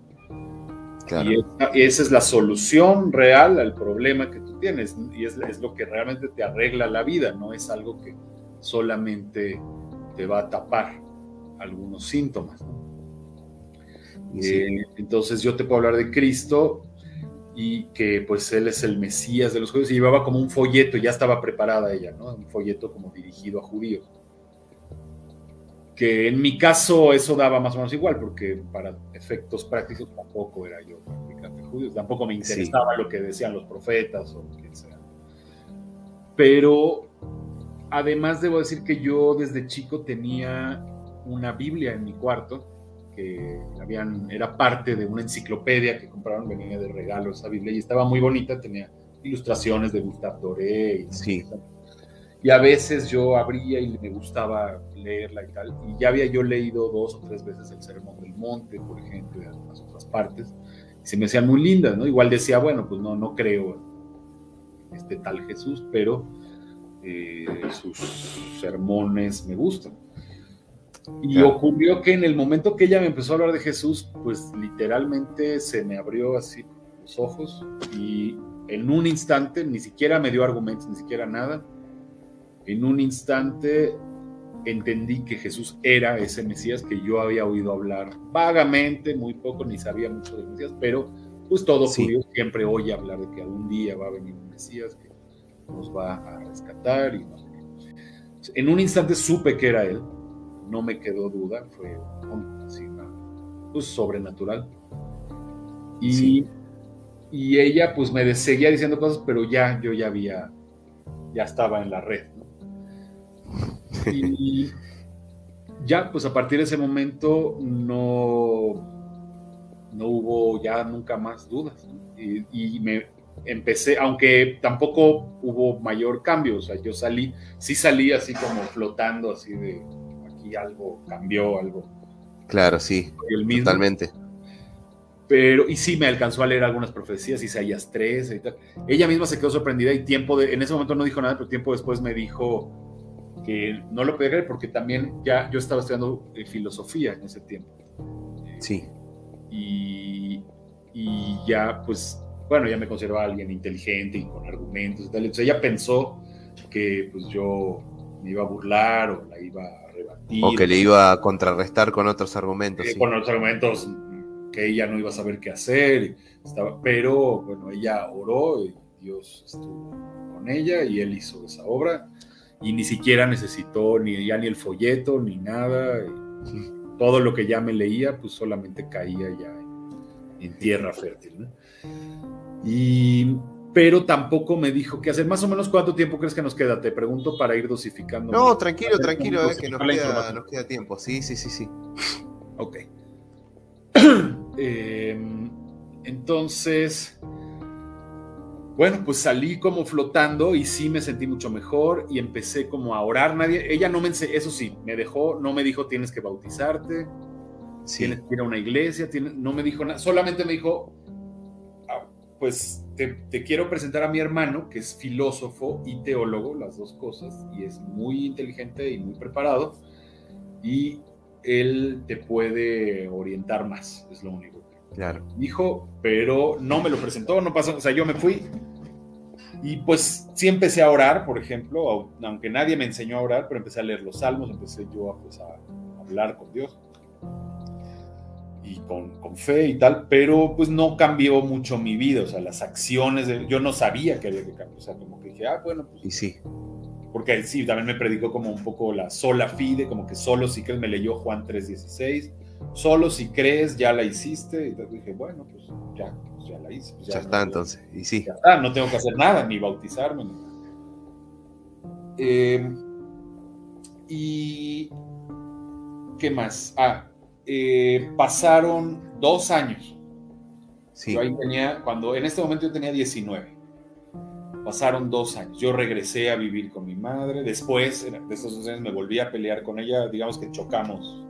Y, esa, es la solución real al problema que tienes y es, es, lo que realmente te arregla la vida, no es algo que solamente te va a tapar algunos síntomas. Eh, entonces yo te puedo hablar de Cristo y que pues Él es el Mesías de los judíos y llevaba como un folleto, ya estaba preparada ella, ¿no? Un folleto como dirigido a judíos que en mi caso eso daba más o menos igual, porque para efectos prácticos tampoco era yo practicante judío, tampoco me interesaba lo que decían los profetas o quien sea. Pero además debo decir que yo desde chico tenía una Biblia en mi cuarto, que habían, era parte de una enciclopedia que compraron, venía de regalo esa Biblia y estaba muy bonita, tenía ilustraciones de Gustave Doré y sí. y a veces yo abría y me gustaba leerla y tal, y ya había yo leído dos o tres veces el Sermón del Monte, por ejemplo, y algunas otras partes, y se me hacían muy lindas, ¿no? Igual decía, bueno, pues no, no creo en este tal Jesús, pero eh, sus sermones me gustan. Y ocurrió que en el momento que ella me empezó a hablar de Jesús, pues literalmente se me abrió así los ojos y en un instante, ni siquiera me dio argumentos, ni siquiera nada, en un instante entendí que Jesús era ese Mesías que yo había oído hablar vagamente, muy poco, ni sabía mucho de Mesías, pero pues todo judío siempre oye hablar de que algún día va a venir un Mesías que nos va a rescatar y no sé qué. En un instante supe que era él, no me quedó duda, fue así, pues, sobrenatural. Y, y ella pues me seguía diciendo cosas, pero ya yo ya había, ya estaba en la red. Y ya, pues a partir de ese momento no, no hubo ya nunca más dudas. Y, me empecé, aunque tampoco hubo mayor cambio, o sea, yo salí, sí salí así como flotando, así de aquí algo cambió, algo. Claro, sí, totalmente. Pero, y sí me alcanzó a leer algunas profecías, Isaías 3 y tal. Ella misma se quedó sorprendida y tiempo de, en ese momento no dijo nada, pero tiempo después me dijo, que no lo podía creer porque también ya yo estaba estudiando eh, filosofía en ese tiempo. Sí. Y, y, ya, pues, bueno, ya me consideraba alguien inteligente y con argumentos y tal. Entonces ella pensó que pues yo me iba a burlar o la iba a rebatir. O que le iba a contrarrestar con otros argumentos. Eh, con otros argumentos que ella no iba a saber qué hacer. Estaba, pero bueno, ella oró y Dios estuvo con ella y él hizo esa obra y ni siquiera necesitó ni ya ni el folleto ni nada. Todo lo que ya me leía, pues solamente caía ya en, tierra fértil. Y, pero tampoco me dijo qué hacer. Más o menos cuánto tiempo crees que nos queda? Te pregunto para ir dosificando. No, tranquilo, tranquilo, eh, que nos queda, nos queda, tiempo. Sí, sí, sí, sí. Ok. Em, entonces, bueno, pues salí como flotando y sí me sentí mucho mejor y empecé como a orar. Nadie, ella no me eso sí, me dejó, no me dijo tienes que bautizarte, tienes que ir a una iglesia, no me dijo nada, solamente me dijo, ah, pues te, quiero presentar a mi hermano, que es filósofo y teólogo, las dos cosas, y es muy inteligente y muy preparado, y él te puede orientar más, es lo único. Claro. Dijo, pero no me lo presentó, no pasó, o sea, yo me fui y pues sí empecé a orar, por ejemplo, aunque nadie me enseñó a orar, pero empecé a leer los salmos, empecé yo a, pues, a hablar con Dios y con, con, fe y tal, pero pues no cambió mucho mi vida, o sea, las acciones, de, yo no sabía que había que cambiar, o sea, como que dije, ah, bueno, pues... Y sí. Porque sí, también me predicó como un poco la sola fide, como que solo si crees, me leyó Juan 3.16, solo si crees ya la hiciste, y dije, bueno, pues ya, pues, ya la hice. Pues, ya, está entonces, y sí. Ya está, no tengo que hacer nada, ni bautizarme. Em, y, ¿qué más? Ah, eh, pasaron dos años. Sí. Yo ahí tenía, cuando en este momento yo tenía 19. Pasaron dos años. Yo regresé a vivir con mi madre. Después de esos dos años me volví a pelear con ella. Digamos que chocamos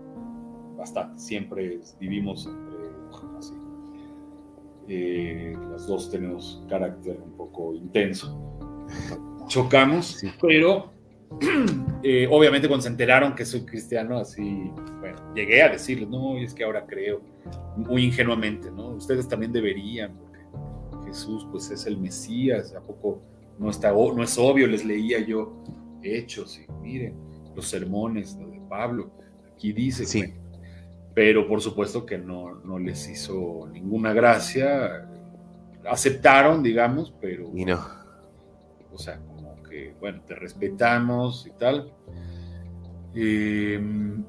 bastante. Siempre vivimos entre así. Eh, las dos tenemos carácter un poco intenso. Chocamos, pero eh, obviamente cuando se enteraron que soy cristiano, así, bueno, llegué a decirles, no, es que ahora creo, muy ingenuamente, ¿no? Ustedes también deberían, porque Jesús pues es el Mesías, ¿a poco no, está, no es obvio? Les leía yo hechos y miren los sermones de Pablo, aquí dice, sí pero por supuesto que no, no les hizo ninguna gracia. Aceptaron, digamos, pero... Y no. O sea, como que, bueno, te respetamos y tal. Em,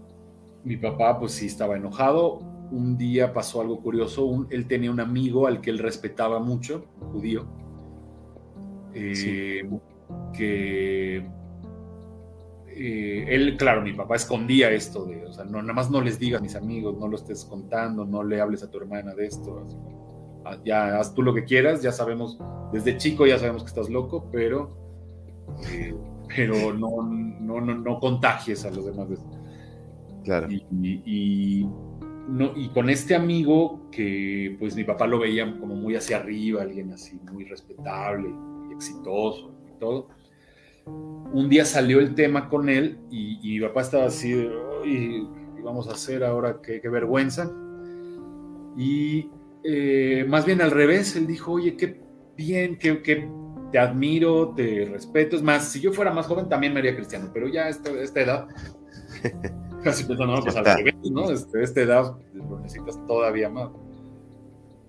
mi papá, pues sí, estaba enojado. Un día pasó algo curioso. él tenía un amigo al que él respetaba mucho, un judío, em, que eh, él, claro, mi papá escondía esto de, o sea, no, nada más no les digas a mis amigos, no lo estés contando, no le hables a tu hermana de esto, ah, ya haz tú lo que quieras, ya sabemos, desde chico ya sabemos que estás loco, pero, eh, pero no, no, no, no, contagies a los demás de esto. Claro. Y, no, y con este amigo que pues mi papá lo veía como muy hacia arriba, alguien así muy respetable y exitoso y todo un día salió el tema con él y, mi papá estaba así ¿qué vamos a hacer ahora? Qué, vergüenza. Y eh, más bien al revés, él dijo, oye, ¿qué, bien, que, que te admiro, te respeto. Es más, si yo fuera más joven también me haría cristiano, pero ya a esta, esta edad, casi pensando, no, pues al revés, ¿no? Este, esta edad lo necesitas todavía más.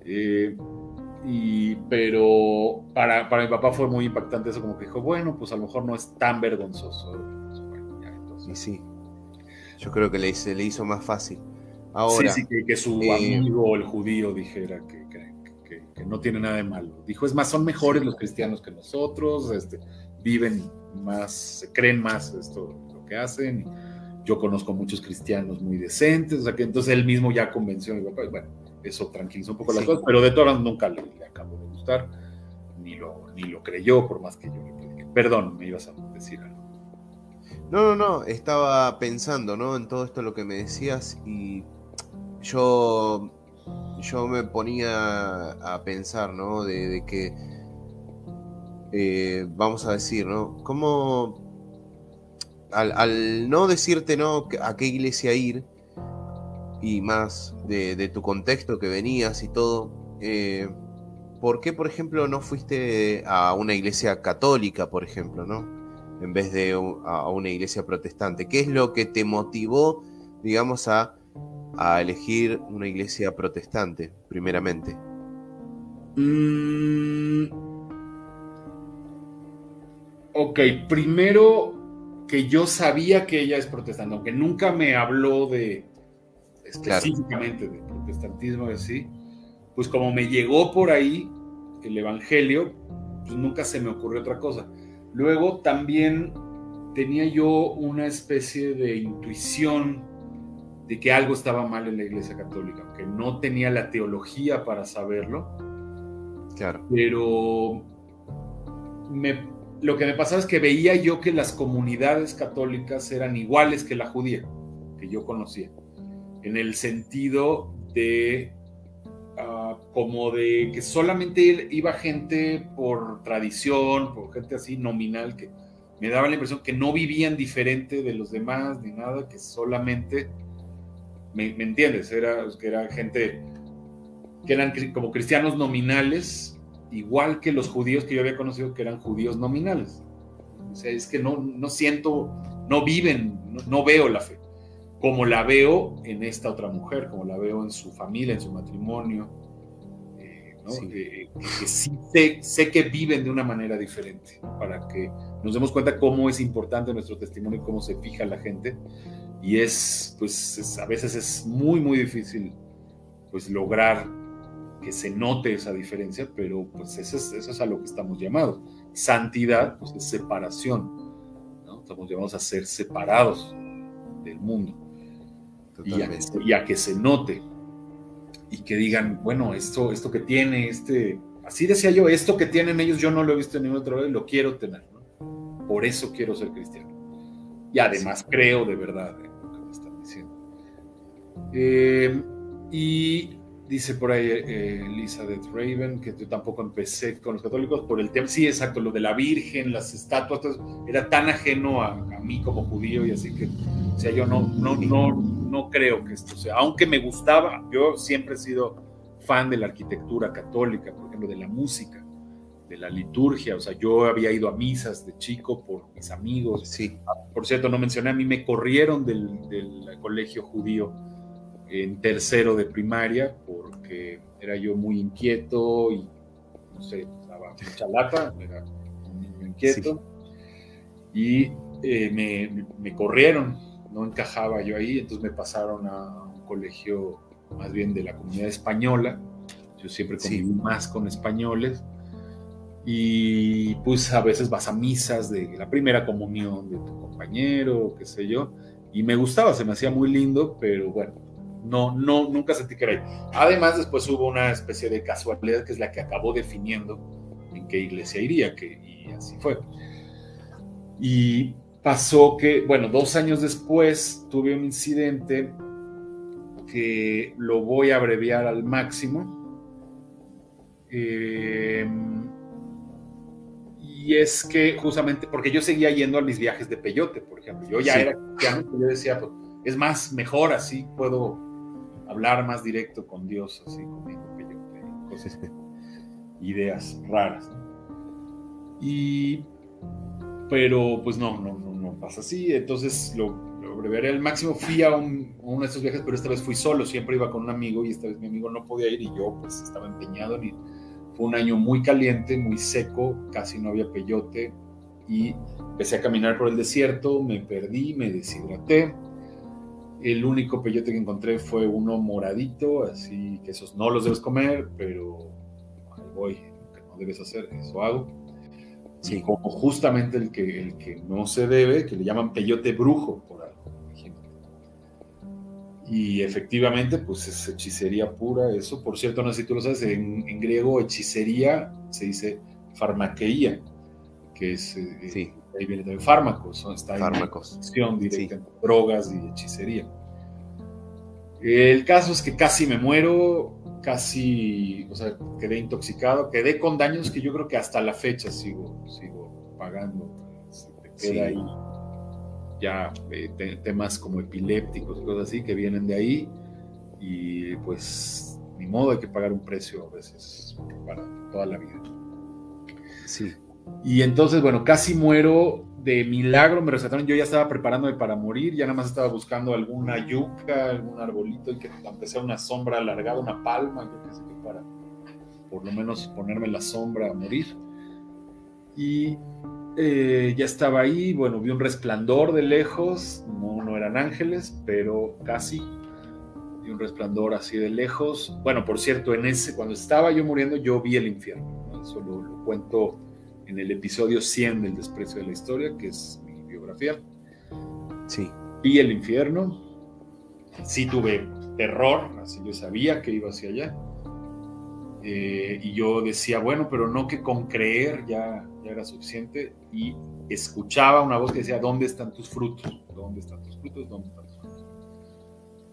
Eh, y, pero para, para mi papá fue muy impactante eso, como que dijo, bueno, pues a lo mejor no es tan vergonzoso. Y sí, yo creo que le, se le hizo más fácil. Ahora, sí, sí, que, su eh, amigo, el judío, dijera que, que, no tiene nada de malo. Dijo, es más, son mejores los cristianos que nosotros, este, viven más, creen más esto, lo que hacen. Yo conozco muchos cristianos muy decentes, o sea que entonces él mismo ya convenció a mi papá, bueno, eso tranquilizó un poco las cosas, pero de todas nunca le, le, acabó de gustar, ni lo, ni lo creyó, por más que yo le prediqué. Perdón, me ibas a decir algo. No, no, no, estaba pensando, ¿no? En todo esto lo que me decías y yo, yo me ponía a pensar, ¿no? De, que, eh, vamos a decir, ¿no? ¿Cómo, al, al, no decirte, ¿no? A qué iglesia ir, y más de, tu contexto que venías y todo, eh, ¿por qué, por ejemplo, no fuiste a una iglesia católica, por ejemplo, ¿no? En vez de a una iglesia protestante. ¿Qué es lo que te motivó, digamos, a, elegir una iglesia protestante, primeramente? Mm. Ok, primero que yo sabía que ella es protestante, aunque nunca me habló de, específicamente de protestantismo y así, pues como me llegó por ahí el Evangelio, pues nunca se me ocurrió otra cosa. Luego también tenía yo una especie de intuición de que algo estaba mal en la Iglesia Católica, aunque no tenía la teología para saberlo. Claro. Pero me, lo que me pasaba es que veía yo que las comunidades católicas eran iguales que la judía, que yo conocía en el sentido de uh, como de que solamente iba gente por tradición, por gente así nominal, que me daba la impresión que no vivían diferente de los demás ni nada, que solamente, ¿me, entiendes? Era, que era gente que eran como cristianos nominales, igual que los judíos que yo había conocido que eran judíos nominales. O sea, es que no, no siento, no viven, no veo la fe como la veo en esta otra mujer, como la veo en su familia, en su matrimonio, eh, que, sí sé, que viven de una manera diferente, para que nos demos cuenta cómo es importante nuestro testimonio y cómo se fija la gente. Y es, pues, a veces es muy, muy difícil, pues, lograr que se note esa diferencia, pero pues eso es, eso es a lo que estamos llamados. Santidad, pues es separación, ¿no? Estamos llamados a ser separados del mundo y a, que se note y que digan, bueno, esto, esto que tiene, este, así decía yo, esto que tienen ellos yo no lo he visto en ningún otro lado y lo quiero tener, Por eso quiero ser cristiano. Y además creo de verdad en lo que me están diciendo. Eh, y dice por ahí eh, Elizabeth Raven que yo tampoco empecé con los católicos por el tema, sí, exacto, lo de la Virgen, las estatuas, era tan ajeno a, a, mí como judío y así que, o sea, yo no, no, no, no creo que esto sea, aunque me gustaba, yo siempre he sido fan de la arquitectura católica, por ejemplo, de la música, de la liturgia, o sea, yo había ido a misas de chico por mis amigos. Sí. Por cierto, no mencioné, a mí me corrieron del, del colegio judío en tercero de primaria porque era yo muy inquieto y, no sé, estaba mucha lata, era un niño inquieto. Y eh, me, me corrieron no encajaba yo ahí, entonces me pasaron a un colegio más bien de la comunidad española. Yo siempre conviví más con españoles. Y pues a veces vas a misas de la primera comunión de tu compañero, qué sé yo. Y me gustaba, se me hacía muy lindo, pero bueno, no, no, nunca sentí que era ahí. Además, después hubo una especie de casualidad que es la que acabó definiendo en qué iglesia iría, que, y así fue. Y pasó que, bueno, dos años después tuve un incidente que lo voy a abreviar al máximo. Em, y es que justamente, porque yo seguía yendo a mis viajes de peyote, por ejemplo. Yo ya era cristiano, yo decía, pues, es más, mejor así puedo hablar más directo con Dios, así, con mi peyote. ideas raras. Y, pero pues no, no, no pasa así. Entonces lo, lo abreviaré al máximo. Fui a, un, uno de estos viajes, pero esta vez fui solo. Siempre iba con un amigo y esta vez mi amigo no podía ir y yo pues estaba empeñado en ir. Fue un año muy caliente, muy seco, casi no había peyote y empecé a caminar por el desierto, me perdí, me deshidraté. El único peyote que encontré fue uno moradito, así que esos no los debes comer, pero ahí voy, que no debes hacer, eso hago. Sí. como justamente el que, el que no se debe, que le llaman peyote brujo por algo. Y efectivamente, pues es hechicería pura, eso. Por cierto, no sé si tú lo sabes, en, en griego hechicería se dice farmaqueía, que es, eh, Sí. ahí viene también fármacos, ¿no? está Fármacos. en directa entre drogas y hechicería. El caso es que casi me muero, casi, o sea, quedé intoxicado, quedé con daños que yo creo que hasta la fecha sigo, sigo pagando. Se te queda Sí. ahí ya eh, te- temas como epilépticos y cosas así que vienen de ahí y pues ni modo hay que pagar un precio a veces para toda la vida. Sí. Y entonces, bueno, casi muero de milagro, me rescataron, yo ya estaba preparándome para morir, ya nada más estaba buscando alguna yuca, algún arbolito y que sea una sombra alargada, una palma, yo qué sé qué, para por lo menos ponerme la sombra a morir. Y eh, ya estaba ahí, bueno, vi un resplandor de lejos, no, no eran ángeles, pero casi, vi un resplandor así de lejos. Bueno, por cierto, en ese, cuando estaba yo muriendo, yo vi el infierno, ¿no? eso lo, lo cuento en el episodio 100 del Desprecio de la Historia, que es mi biografía. Sí. Vi el infierno, sí tuve terror, así yo sabía que iba hacia allá. Eh, y yo decía, bueno, pero no que con creer ya, ya era suficiente. Y escuchaba una voz que decía, ¿dónde están tus frutos? ¿Dónde están tus frutos? ¿Dónde están tus frutos?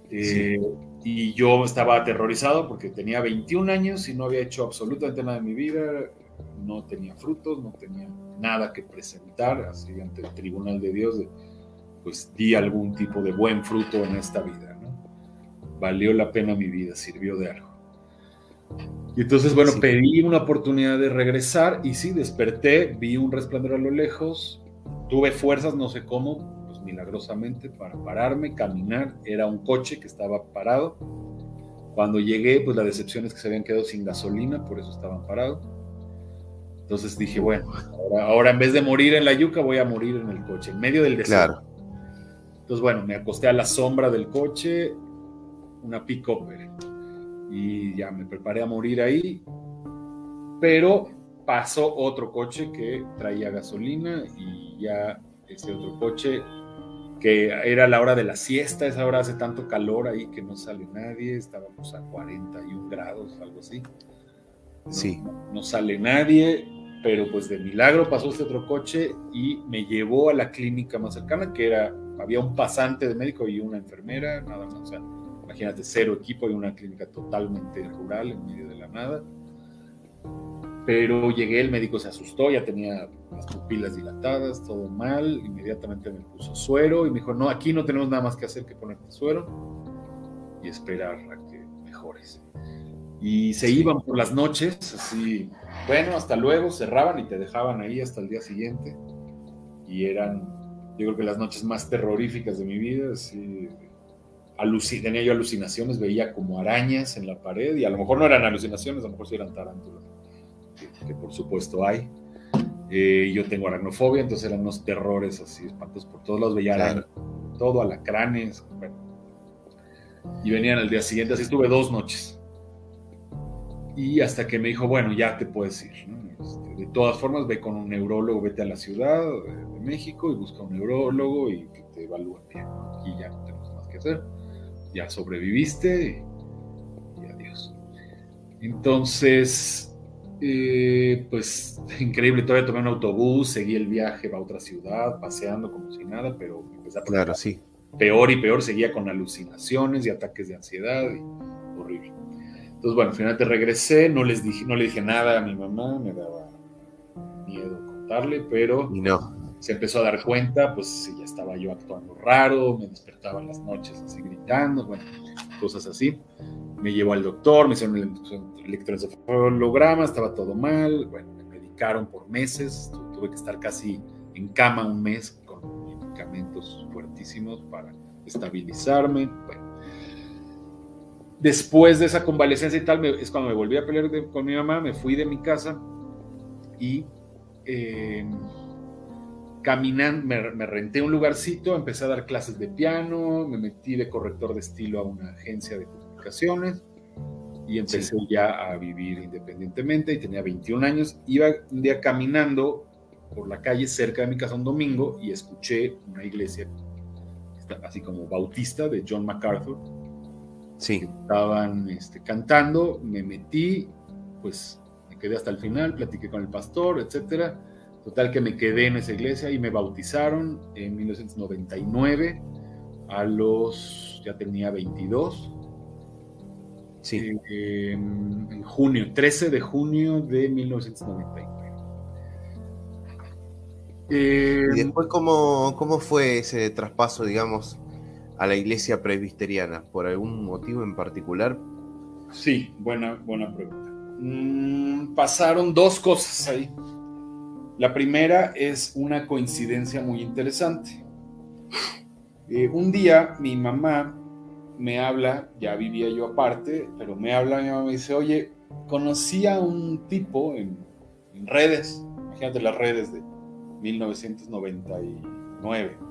Eh, Y yo estaba aterrorizado porque tenía 21 años y no había hecho absolutamente nada en mi vida, no tenía frutos, no tenía nada que presentar así ante el tribunal de Dios, de, pues di algún tipo de buen fruto en esta vida, ¿no? Valió la pena mi vida, sirvió de algo. Y entonces, bueno, Sí. pedí una oportunidad de regresar y sí, desperté, vi un resplandor a lo lejos, tuve fuerzas, no sé cómo, pues milagrosamente, para pararme, caminar. Era un coche que estaba parado. Cuando llegué, pues la decepción es que se habían quedado sin gasolina, por eso estaban parados. Entonces dije, bueno, ahora, ahora en vez de morir en la yuca, voy a morir en el coche, en medio del desierto. Claro. Entonces, bueno, me acosté a la sombra del coche, una pick-up, era, y ya me preparé a morir ahí, pero pasó otro coche que traía gasolina y ya ese otro coche que era la hora de la siesta, esa hora hace tanto calor ahí que no sale nadie, estábamos a 41 grados, algo así. No, Sí. no- no sale nadie, pero pues de milagro pasó este otro coche y me llevó a la clínica más cercana, que era, había un pasante de médico y una enfermera, nada más, o sea, imagínate, cero equipo y una clínica totalmente rural en medio de la nada. Pero llegué, el médico se asustó, ya tenía las pupilas dilatadas, todo mal, inmediatamente me puso suero y me dijo, no, aquí no tenemos nada más que hacer que ponerte suero y esperar a que mejores. Y se iban por las noches, así, bueno, hasta luego, cerraban y te dejaban ahí hasta el día siguiente. Y eran, yo creo que las noches más terroríficas de mi vida, aluci- tenía yo alucinaciones, veía como arañas en la pared y a lo mejor no eran alucinaciones, a lo mejor sí eran tarántulas, que, que por supuesto hay. Eh, yo tengo aracnofobia, entonces eran unos terrores así, espantos por todos lados, veía Claro. arañas, todo, alacranes, bueno. Y venían al día siguiente, así estuve dos noches. Y hasta que me dijo, bueno, ya te puedes ir. ¿no? Este, de todas formas, ve con un neurólogo, vete a la ciudad de, de México y busca un neurólogo y que te evalúe bien. Aquí ya no tenemos más que hacer. Ya sobreviviste y, y adiós. Entonces, eh, pues increíble, todavía tomé un autobús, seguí el viaje a otra ciudad, paseando como si nada, pero empecé a Claro, sí. peor y peor, seguía con alucinaciones y ataques de ansiedad, y horrible. Entonces, bueno, finalmente regresé, no les dije, no le dije nada a mi mamá, me daba miedo contarle, pero Y no. se empezó a dar cuenta, pues ya estaba yo actuando raro, me despertaba en las noches así gritando, bueno, cosas así. me llevó al doctor, me hicieron el electroencefalograma, estaba todo mal, bueno, me medicaron por meses, tuve que estar casi en cama un mes con medicamentos fuertísimos para estabilizarme, bueno. Después de esa convalecencia y tal, es cuando me volví a pelear con mi mamá, me fui de mi casa y eh, caminando, me, renté un lugarcito, empecé a dar clases de piano, me metí de corrector de estilo a una agencia de comunicaciones y empecé ya a vivir independientemente y tenía 21 años. Iba un día caminando por la calle cerca de mi casa un domingo y escuché una iglesia, así como bautista de John MacArthur. Sí. Estaban este, cantando, me metí, pues me quedé hasta el final, platiqué con el pastor, etcétera Total que me quedé en esa iglesia y me bautizaron en 1999 a los, ya tenía 22. Sí. en junio, 13 de junio de 1999. ¿Y después cómo, cómo fue ese traspaso, digamos, a la iglesia presbiteriana? ¿Por algún motivo en particular? Sí, buena, buena pregunta. Mm, pasaron dos cosas ahí. La primera es una coincidencia muy interesante. Eh, un día mi mamá me habla, ya vivía yo aparte, pero me habla, mi mamá me dice, oye, conocí a un tipo en, redes, imagínate las redes de 1999.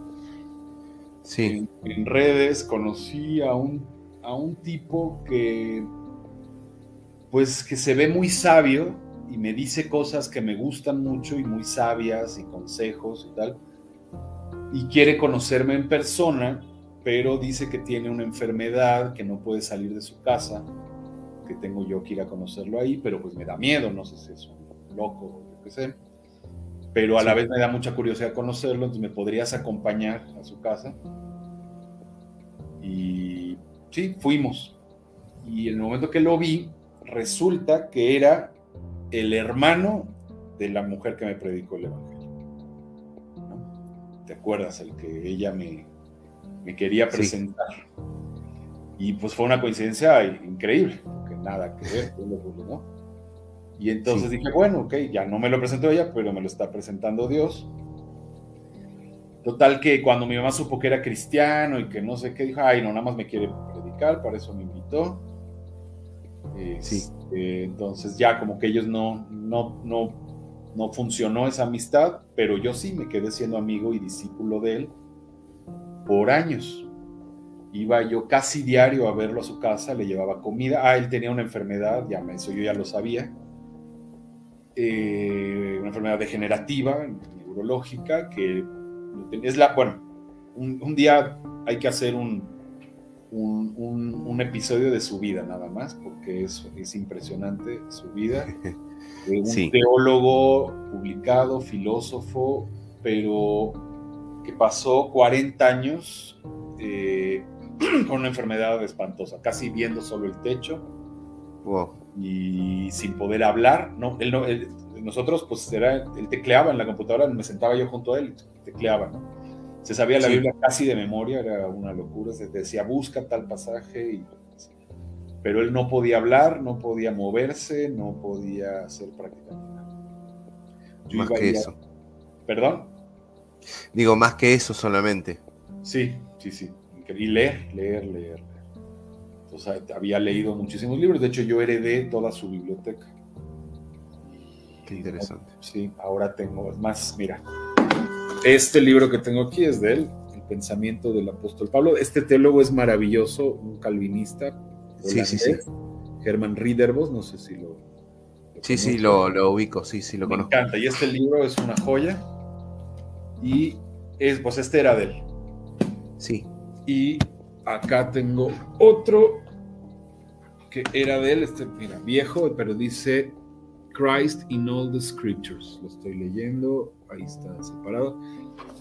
Sí. En, redes conocí a un, a un tipo que, pues, que se ve muy sabio, y me dice cosas que me gustan mucho y muy sabias y consejos y tal. Y quiere conocerme en persona, pero dice que tiene una enfermedad, que no puede salir de su casa, que tengo yo que ir a conocerlo ahí, pero pues me da miedo, no sé si es un loco o yo qué sé. Pero a la vez me da mucha curiosidad conocerlo, entonces me podrías acompañar a su casa. Y sí, fuimos. Y en el momento que lo vi, resulta que era el hermano de la mujer que me predicó el Evangelio. ¿Te acuerdas? El que ella me, me quería presentar. Y pues fue una coincidencia increíble, que nada que ver, ¿no? Y entonces dije, bueno, ok, ya no me lo presentó ella, pero me lo está presentando Dios. Total que cuando mi mamá supo que era cristiano y que no sé qué, dijo, ay, no, nada más me quiere predicar, para eso me invitó. sí. Este, eh, entonces ya como que ellos no, no, no, no funcionó esa amistad, pero yo sí me quedé siendo amigo y discípulo de él por años. Iba yo casi diario a verlo a su casa, le llevaba comida. Ah, él tenía una enfermedad, ya eso yo ya lo sabía. Eh, una enfermedad degenerativa, neurológica, que es la, bueno, un día hay que hacer un, un, episodio de su vida nada más, porque es, es impresionante su vida. un teólogo publicado, filósofo, pero que pasó 40 años eh, con una enfermedad espantosa, casi viendo solo el techo y sin poder hablar. No, él no, nosotros, pues era, él tecleaba en la computadora, me sentaba yo junto a él, tecleaba, ¿no? Se sabía la Biblia casi de memoria, era una locura. Se decía, busca tal pasaje. Y, pero él no podía hablar, no podía moverse, no podía hacer prácticamente nada. más que eso. ¿Perdón? Digo, más que eso solamente. Sí, sí, sí. Y leer, leer, leer. Había leído muchísimos libros. De hecho, yo heredé toda su biblioteca. Qué interesante. Sí, ahora tengo más, mira, este libro que tengo aquí es de él, El pensamiento del apóstol Pablo. Este teólogo es maravilloso, un calvinista. Sí, sí, sí. Germán Riederbos, no sé si lo. sí, sí, lo, ubico, sí, sí, lo Me conozco. Me encanta, y este libro es una joya. Y es, pues este era de él. Sí. Y acá tengo otro que era de él, este, mira, viejo, pero dice Christ in all the scriptures. Lo estoy leyendo, ahí está separado.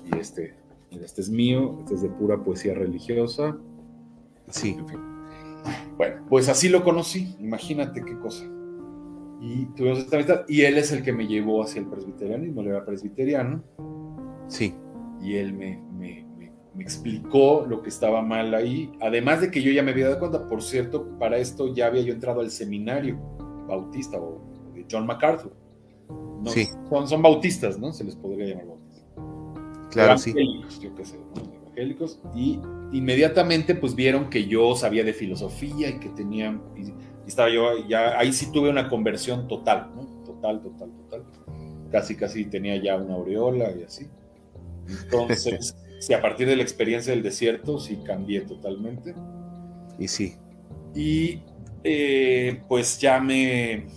Y este, este es mío, este es de pura poesía religiosa. Sí. Bueno, pues así lo conocí, imagínate qué cosa. Y tuvimos esta amistad, y él es el que me llevó hacia el presbiterianismo, él era presbiteriano. Sí. Y él me, me explicó lo que estaba mal ahí, además de que yo ya me había dado cuenta, por cierto, para esto ya había yo entrado al seminario bautista o de John MacArthur. sí. son, son, bautistas, ¿no? Se les podría llamar bautistas. Claro, sí. Yo qué sé, evangélicos. Y inmediatamente pues vieron que yo sabía de filosofía y que tenía, y, estaba yo, ya ahí sí tuve una conversión total, ¿no? Total, total, total. Casi, casi tenía ya una aureola y así. Entonces... Sí, a partir de la experiencia del desierto, sí cambié totalmente. Y sí. Y eh, pues ya me,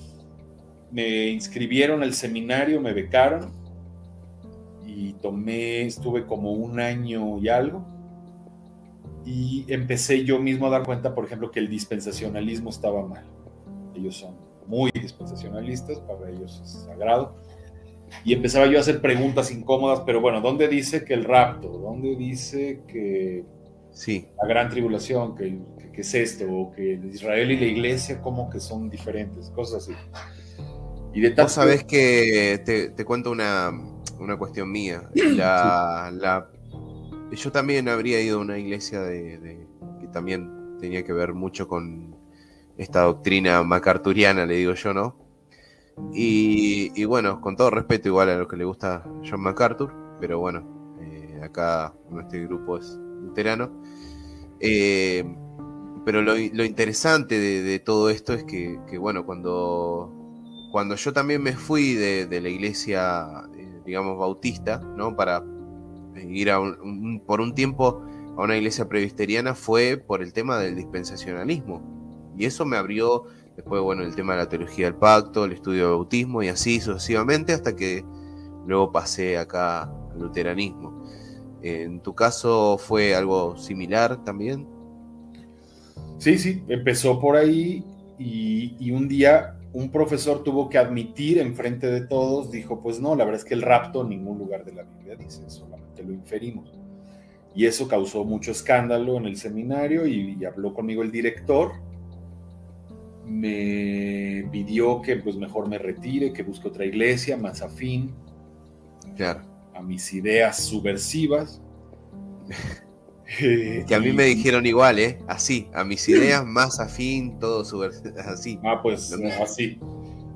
me inscribieron al seminario, me becaron y tomé, estuve como un año y algo. Y empecé yo mismo a dar cuenta, por ejemplo, que el dispensacionalismo estaba mal. Ellos son muy dispensacionalistas, para ellos es sagrado y empezaba yo a hacer preguntas incómodas, pero bueno, ¿dónde dice que el rapto? ¿Dónde dice que sí. la gran tribulación? ¿Qué que, es esto? ¿O que Israel y la iglesia como que son diferentes? Cosas así. Y de Vos sabés que te, cuento una, una, cuestión mía. La, la, yo también habría ido a una iglesia de, que también tenía que ver mucho con esta doctrina macarturiana, le digo yo, ¿no? Y, bueno, con todo respeto igual a lo que le gusta John MacArthur, pero bueno, eh, acá nuestro grupo es luterano. Eh, pero lo, interesante de, todo esto es que, bueno, cuando, cuando yo también me fui de, la iglesia, eh, digamos, bautista, ¿no? Para ir a por un tiempo a una iglesia presbiteriana fue por el tema del dispensacionalismo. Y eso me abrió Después, bueno, el tema de la teología del pacto, el estudio del bautismo y así sucesivamente hasta que luego pasé acá al luteranismo. ¿En tu caso fue algo similar también? Sí, sí, empezó por ahí y, un día un profesor tuvo que admitir en frente de todos, dijo, pues no, la verdad es que el rapto en ningún lugar de la Biblia dice, solamente lo inferimos. Y eso causó mucho escándalo en el seminario y habló conmigo el director me pidió que pues mejor me retire, que busque otra iglesia más afín a mis ideas subversivas. que a mí me dijeron igual, ¿eh? Así, a mis ideas más afín, todo así. Ah, pues así.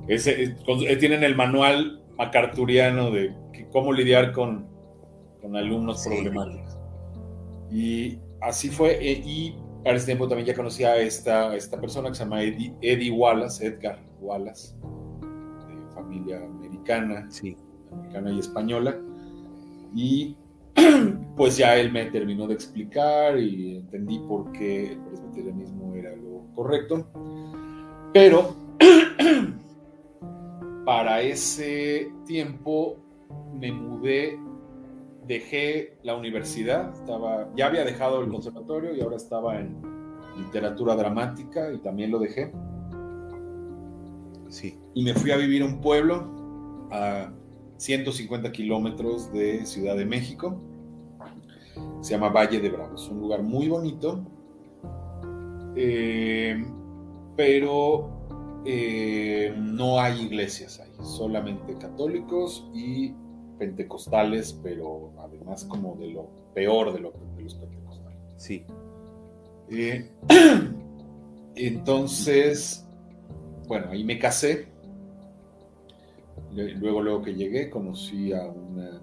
Ese, eh, tienen el manual macarturiano de cómo lidiar con, con alumnos problemáticos. Y así fue, eh, y para ese tiempo también ya conocía a esta, esta persona que se llama Eddie, Wallace, Edgar Wallace, de familia americana, sí. americana y española. Y pues ya él me terminó de explicar y entendí por qué el presbiterianismo era lo correcto. Pero para ese tiempo me mudé dejé la universidad, estaba, ya había dejado el conservatorio y ahora estaba en literatura dramática y también lo dejé. Sí. Y me fui a vivir a un pueblo a 150 kilómetros de Ciudad de México. Se llama Valle de Bravos, un lugar muy bonito, eh, pero eh, no hay iglesias ahí, solamente católicos y pentecostales, pero además como de lo peor de, lo, de los pentecostales. Sí. Eh, entonces, bueno, ahí me casé. Luego, luego que llegué, conocí a una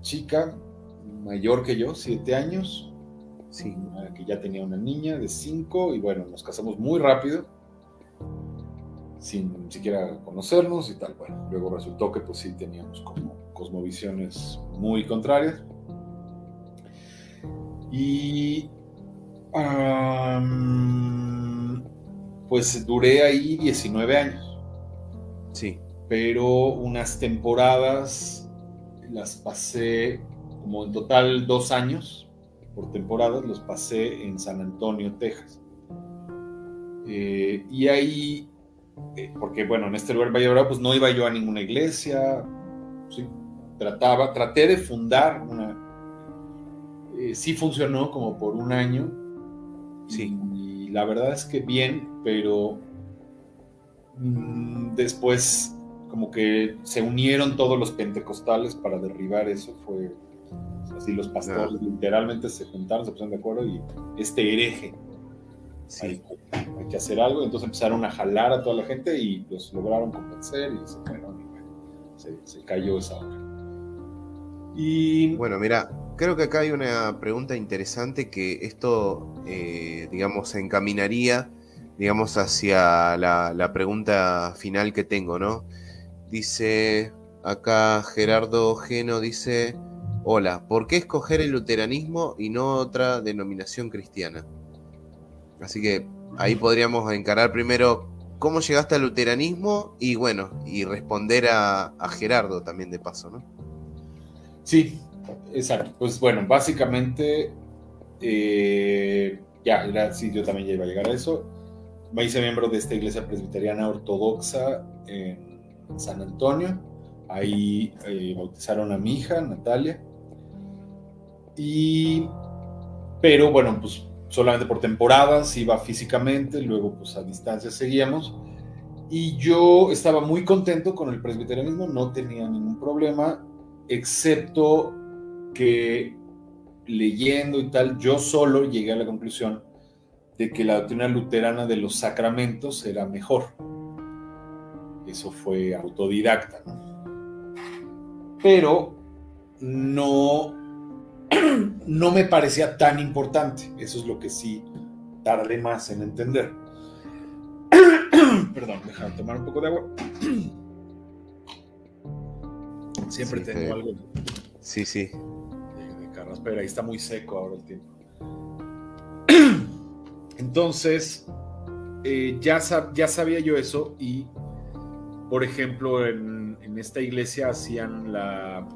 chica mayor que yo, siete años, sí. que ya tenía una niña de cinco, y bueno, nos casamos muy rápido sin siquiera conocernos y tal. Bueno, luego resultó que pues sí teníamos como cosmovisiones muy contrarias. Y pues duré ahí 19 años. Sí. Pero unas temporadas las pasé como en total dos años por temporadas, los pasé en San Antonio, Texas. Eh, y ahí eh, porque bueno, en este lugar Valle pues no iba yo a ninguna iglesia, trataba, traté de fundar una, eh, sí funcionó como por un año, sí. y la verdad es que bien, pero mm, después como que se unieron todos los pentecostales para derribar eso, fue Sí, los pastores literalmente se juntaron, se pusieron de acuerdo y este hereje, sí. hay, que hacer algo. Entonces empezaron a jalar a toda la gente y pues lograron convencer y se fueron y se, se cayó esa obra. Y bueno, mira, creo que acá hay una pregunta interesante que esto, eh, digamos, encaminaría, digamos, hacia la, la, pregunta final que tengo, ¿no? Dice acá Gerardo Geno, dice, hola, ¿por qué escoger el luteranismo y no otra denominación cristiana? Así que ahí podríamos encarar primero cómo llegaste al luteranismo y bueno, y responder a, Gerardo también de paso, ¿no? Sí, exacto. Pues bueno, básicamente, eh, ya, era, sí, yo también ya iba a llegar a eso. Me hice miembro de esta iglesia presbiteriana ortodoxa en San Antonio. Ahí eh, bautizaron a mi hija, Natalia. Y, pero bueno, pues solamente por temporadas, iba físicamente, luego pues a distancia seguíamos. Y yo estaba muy contento con el presbiterianismo, no tenía ningún problema excepto que leyendo y tal, yo solo llegué a la conclusión de que la doctrina luterana de los sacramentos era mejor. Eso fue autodidacta, Pero no, no me parecía tan importante. Eso es lo que sí tardé más en entender. Perdón, déjame tomar un poco de agua. Siempre tengo algo. Sí, sí. De, carraspera. Ahí está muy seco ahora el tiempo. Entonces, eh, ya, ya sabía yo eso y, por ejemplo, en, esta iglesia hacían la,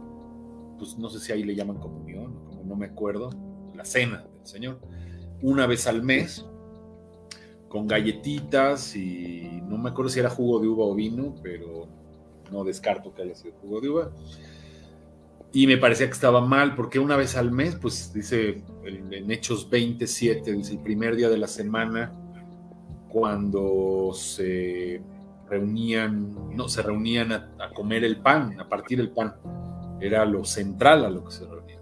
pues no sé si ahí le llaman comunión, como no me acuerdo, la cena del Señor, una vez al mes, con galletitas y no me acuerdo si era jugo de uva o vino, pero no descarto que haya sido jugo de uva. Y me parecía que estaba mal, porque una vez al mes, pues dice en Hechos 27, dice el primer día de la semana, cuando se reunían, no, se reunían a, comer el pan, a partir el pan. Era lo central a lo que se reunían.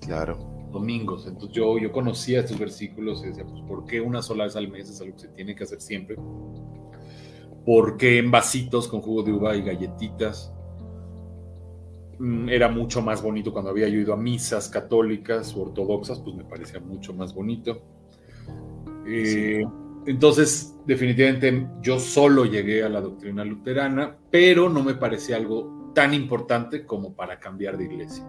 Claro. Domingos. Entonces yo, yo conocía estos versículos y decía, pues, ¿por qué una sola vez al mes es algo que se tiene que hacer siempre? ¿Por qué en vasitos con jugo de uva y galletitas? Mm, era mucho más bonito cuando había yo ido a misas católicas o ortodoxas, pues me parecía mucho más bonito. Eh, entonces, definitivamente yo solo llegué a la doctrina luterana, pero no me parecía algo tan importante como para cambiar de iglesia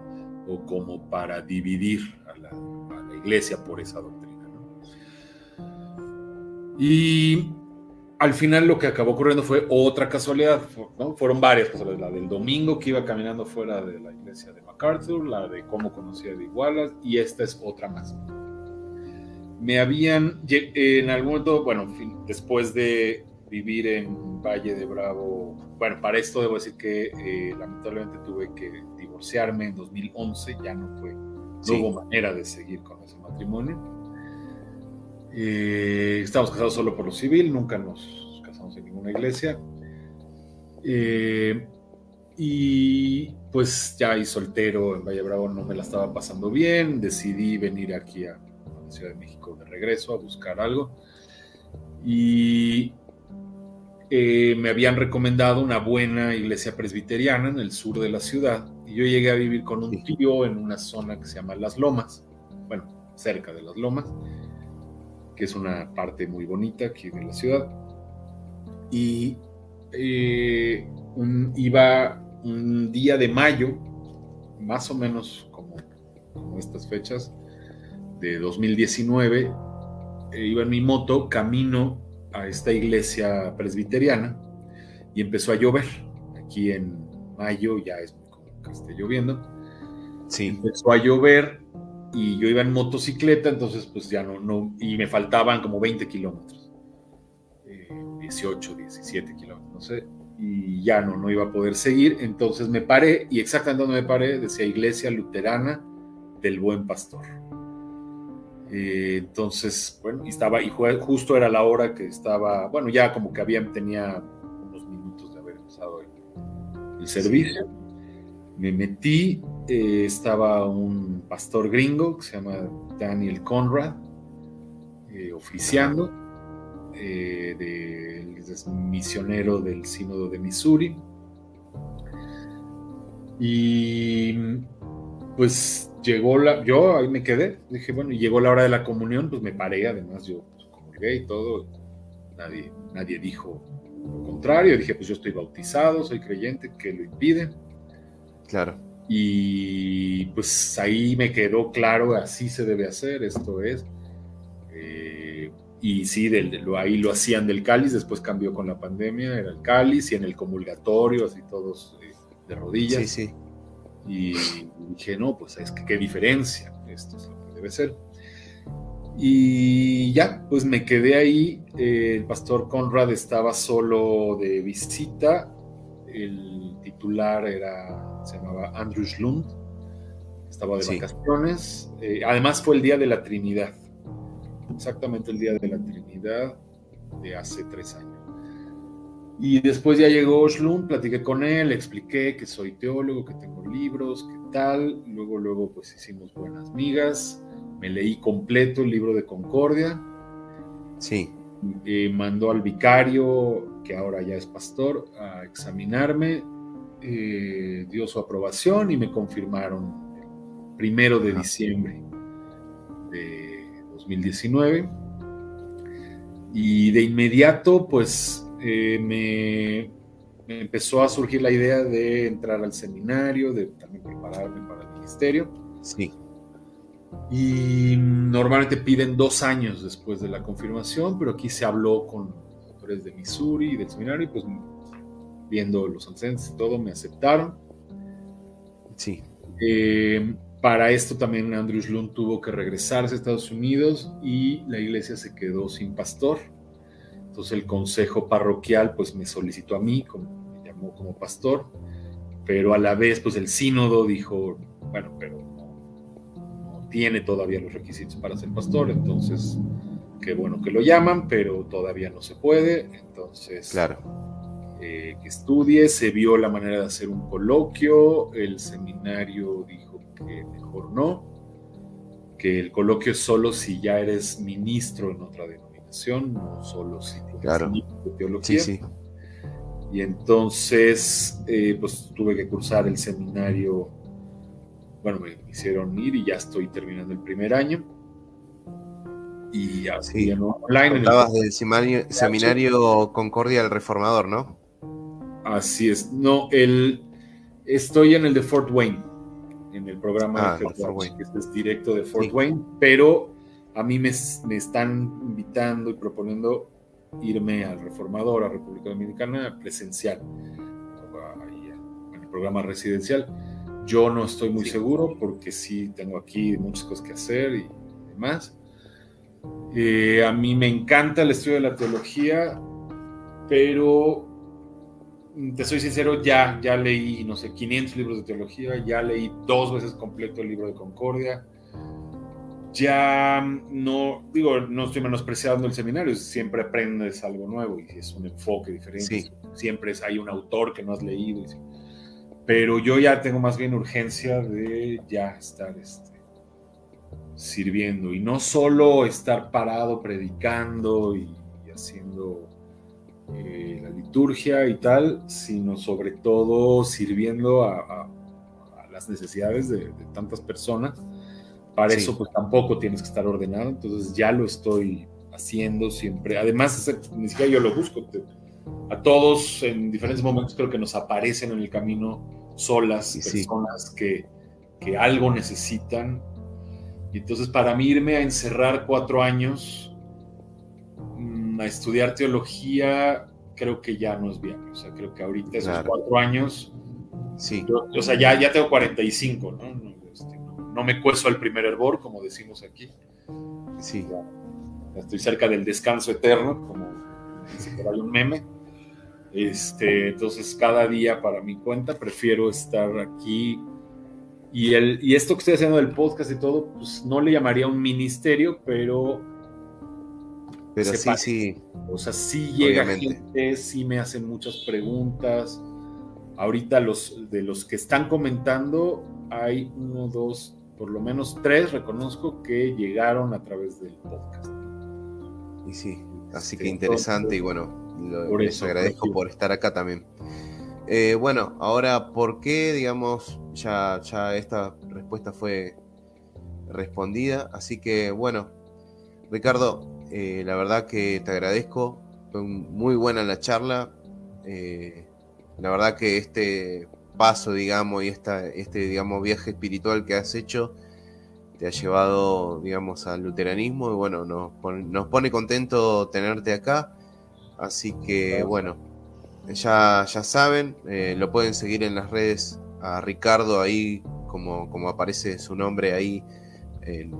o como para dividir a la, iglesia por esa doctrina. Y al final lo que acabó ocurriendo fue otra casualidad, ¿no? Fueron varias la del domingo que iba caminando fuera de la iglesia de MacArthur, la de cómo conocía de Igualas y esta es otra más. Me habían, en algún momento, bueno, después de vivir en Valle de Bravo, bueno, para esto debo decir que eh, lamentablemente tuve que divorciarme en 2011, ya no fue, no hubo manera de seguir con ese matrimonio eh, estamos casados solo por lo civil, nunca nos casamos en ninguna iglesia. Eh, y pues ya y soltero en Valle Bravo no me la estaba pasando bien, decidí venir aquí a, la Ciudad de México de regreso a buscar algo. Y eh, me habían recomendado una buena iglesia presbiteriana en el sur de la ciudad. Y yo llegué a vivir con un tío en una zona que se llama Las Lomas, bueno, cerca de Las Lomas que es una parte muy bonita aquí de la ciudad. Y eh, iba un día de mayo, más o menos como, estas fechas, de 2019, eh, iba en mi moto camino a esta iglesia presbiteriana y empezó a llover. Aquí en mayo ya es como que esté lloviendo. Sí. Empezó a llover y yo iba en motocicleta, entonces pues ya no, no, y me faltaban como 20 kilómetros, 18, eh, 17 kilómetros, no sé, y ya no, no iba a poder seguir, entonces me paré y exactamente donde me paré decía Iglesia Luterana del Buen Pastor. Eh, entonces, bueno, y estaba, y justo era la hora que estaba, bueno, ya como que había, tenía unos minutos de haber empezado el, el servicio. Me metí, eh, estaba un pastor gringo que se llama Daniel Conrad, eh, oficiando, de, es misionero del Sínodo de Missouri. Y pues llegó la, yo ahí me quedé, dije, bueno, y llegó la hora de la comunión, pues me paré, además yo pues, comulgué y todo, nadie, nadie dijo lo contrario, dije, pues yo estoy bautizado, soy creyente, ¿qué lo impide? Claro. Y pues ahí me quedó claro, así se debe hacer, esto es. Eh, y sí, lo, ahí lo hacían del cáliz, después cambió con la pandemia, era el cáliz y en el comulgatorio, así todos eh, de rodillas. Sí, sí. Y dije, no, pues es que qué diferencia, esto es lo que debe ser. Y ya, pues me quedé ahí. el pastor Conrad estaba solo de visita. El titular era, se llamaba Andrew Schlund. Estaba de vacaciones. Eh, además fue el día de la Trinidad. Exactamente el día de la Trinidad de hace tres años. Y después ya llegó Schlund, platiqué con él, le expliqué que soy teólogo, que tengo libros, qué tal. Luego, luego, pues hicimos buenas migas. Me leí completo el libro de Concordia. Sí. Eh, mandó al vicario, que ahora ya es pastor, a examinarme. Eh, dio su aprobación y me confirmaron el primero de diciembre de 2019. Y de inmediato, pues eh, me, empezó a surgir la idea de entrar al seminario, de también prepararme para el ministerio. Sí. Y normalmente piden dos años después de la confirmación, pero aquí se habló con autores de Missouri y del seminario, y pues viendo los antecedentes y todo, me aceptaron. Sí. Eh, para esto también Andrew Lund tuvo que regresarse a Estados Unidos y la iglesia se quedó sin pastor. Entonces el consejo parroquial pues me solicitó a mí, como, me llamó como pastor, pero a la vez pues el sínodo dijo, bueno, pero no, tiene todavía los requisitos para ser pastor, entonces qué bueno que lo llaman, pero todavía no se puede, entonces claro. Eh, que estudie, se vio la manera de hacer un coloquio, el seminario dijo que mejor no, que el coloquio es solo si ya eres ministro en otra no solo si claro. de teología. Y entonces, eh, pues tuve que cursar el seminario. Bueno, me hicieron ir y ya estoy terminando el primer año. Y así online. Estabas del seminario, seminario Concordia del Reformador, ¿no? Así es. No, el, estoy en el de Fort Wayne, en el programa ah, de que es directo de Fort Wayne, pero a mí me, están invitando y proponiendo irme al Reformador, a República Dominicana, presencial, en el programa residencial. Yo no estoy muy seguro porque sí tengo aquí muchas cosas que hacer y demás. Eh, a mí me encanta el estudio de la teología, pero te soy sincero, ya, ya leí, no sé, 500 libros de teología, ya leí dos veces completo el libro de Concordia ya no, digo, no estoy menospreciando el seminario, siempre aprendes algo nuevo y es un enfoque diferente. Siempre es, hay un autor que no has leído. pero yo ya tengo más bien urgencia de ya estar este, sirviendo y no solo estar parado predicando y, haciendo eh, la liturgia y tal, sino sobre todo sirviendo a, las necesidades de tantas personas para eso pues tampoco tienes que estar ordenado, entonces ya lo estoy haciendo siempre. Además, ni siquiera yo lo busco. a todos en diferentes momentos creo que nos aparecen en el camino solas personas que, que algo necesitan. Y entonces para mí irme a encerrar cuatro años mm, a estudiar teología, creo que ya no es viable. O sea, creo que ahorita esos cuatro años, sí. o sea, ya, ya tengo 45, ¿no? No me cueso al primer hervor, como decimos aquí. Sí. estoy cerca del descanso eterno, como dice por ahí un meme. Este, entonces, cada día para mi cuenta prefiero estar aquí. Y, el, y esto que estoy haciendo del podcast y todo, pues no le llamaría un ministerio, pero. Pero sí, sí. O sea, sí llega gente, sí me hacen muchas preguntas. ahorita los, de los que están comentando, hay uno, dos, por lo menos tres, reconozco que llegaron a través del podcast. Y sí, así que interesante y bueno, les agradezco por estar acá también. Eh, bueno, ahora, ¿por qué, digamos, ya, ya esta respuesta fue respondida? Así que, bueno, Ricardo, eh, la verdad que te agradezco. Fue muy buena la charla. Eh, la verdad que este paso, digamos, y esta, este, digamos, viaje espiritual que has hecho te ha llevado, digamos, al luteranismo y bueno, nos nos pone contento tenerte acá. Así que bueno, ya, ya saben, eh, lo pueden seguir en las redes a Ricardo ahí, como, como aparece su nombre ahí en,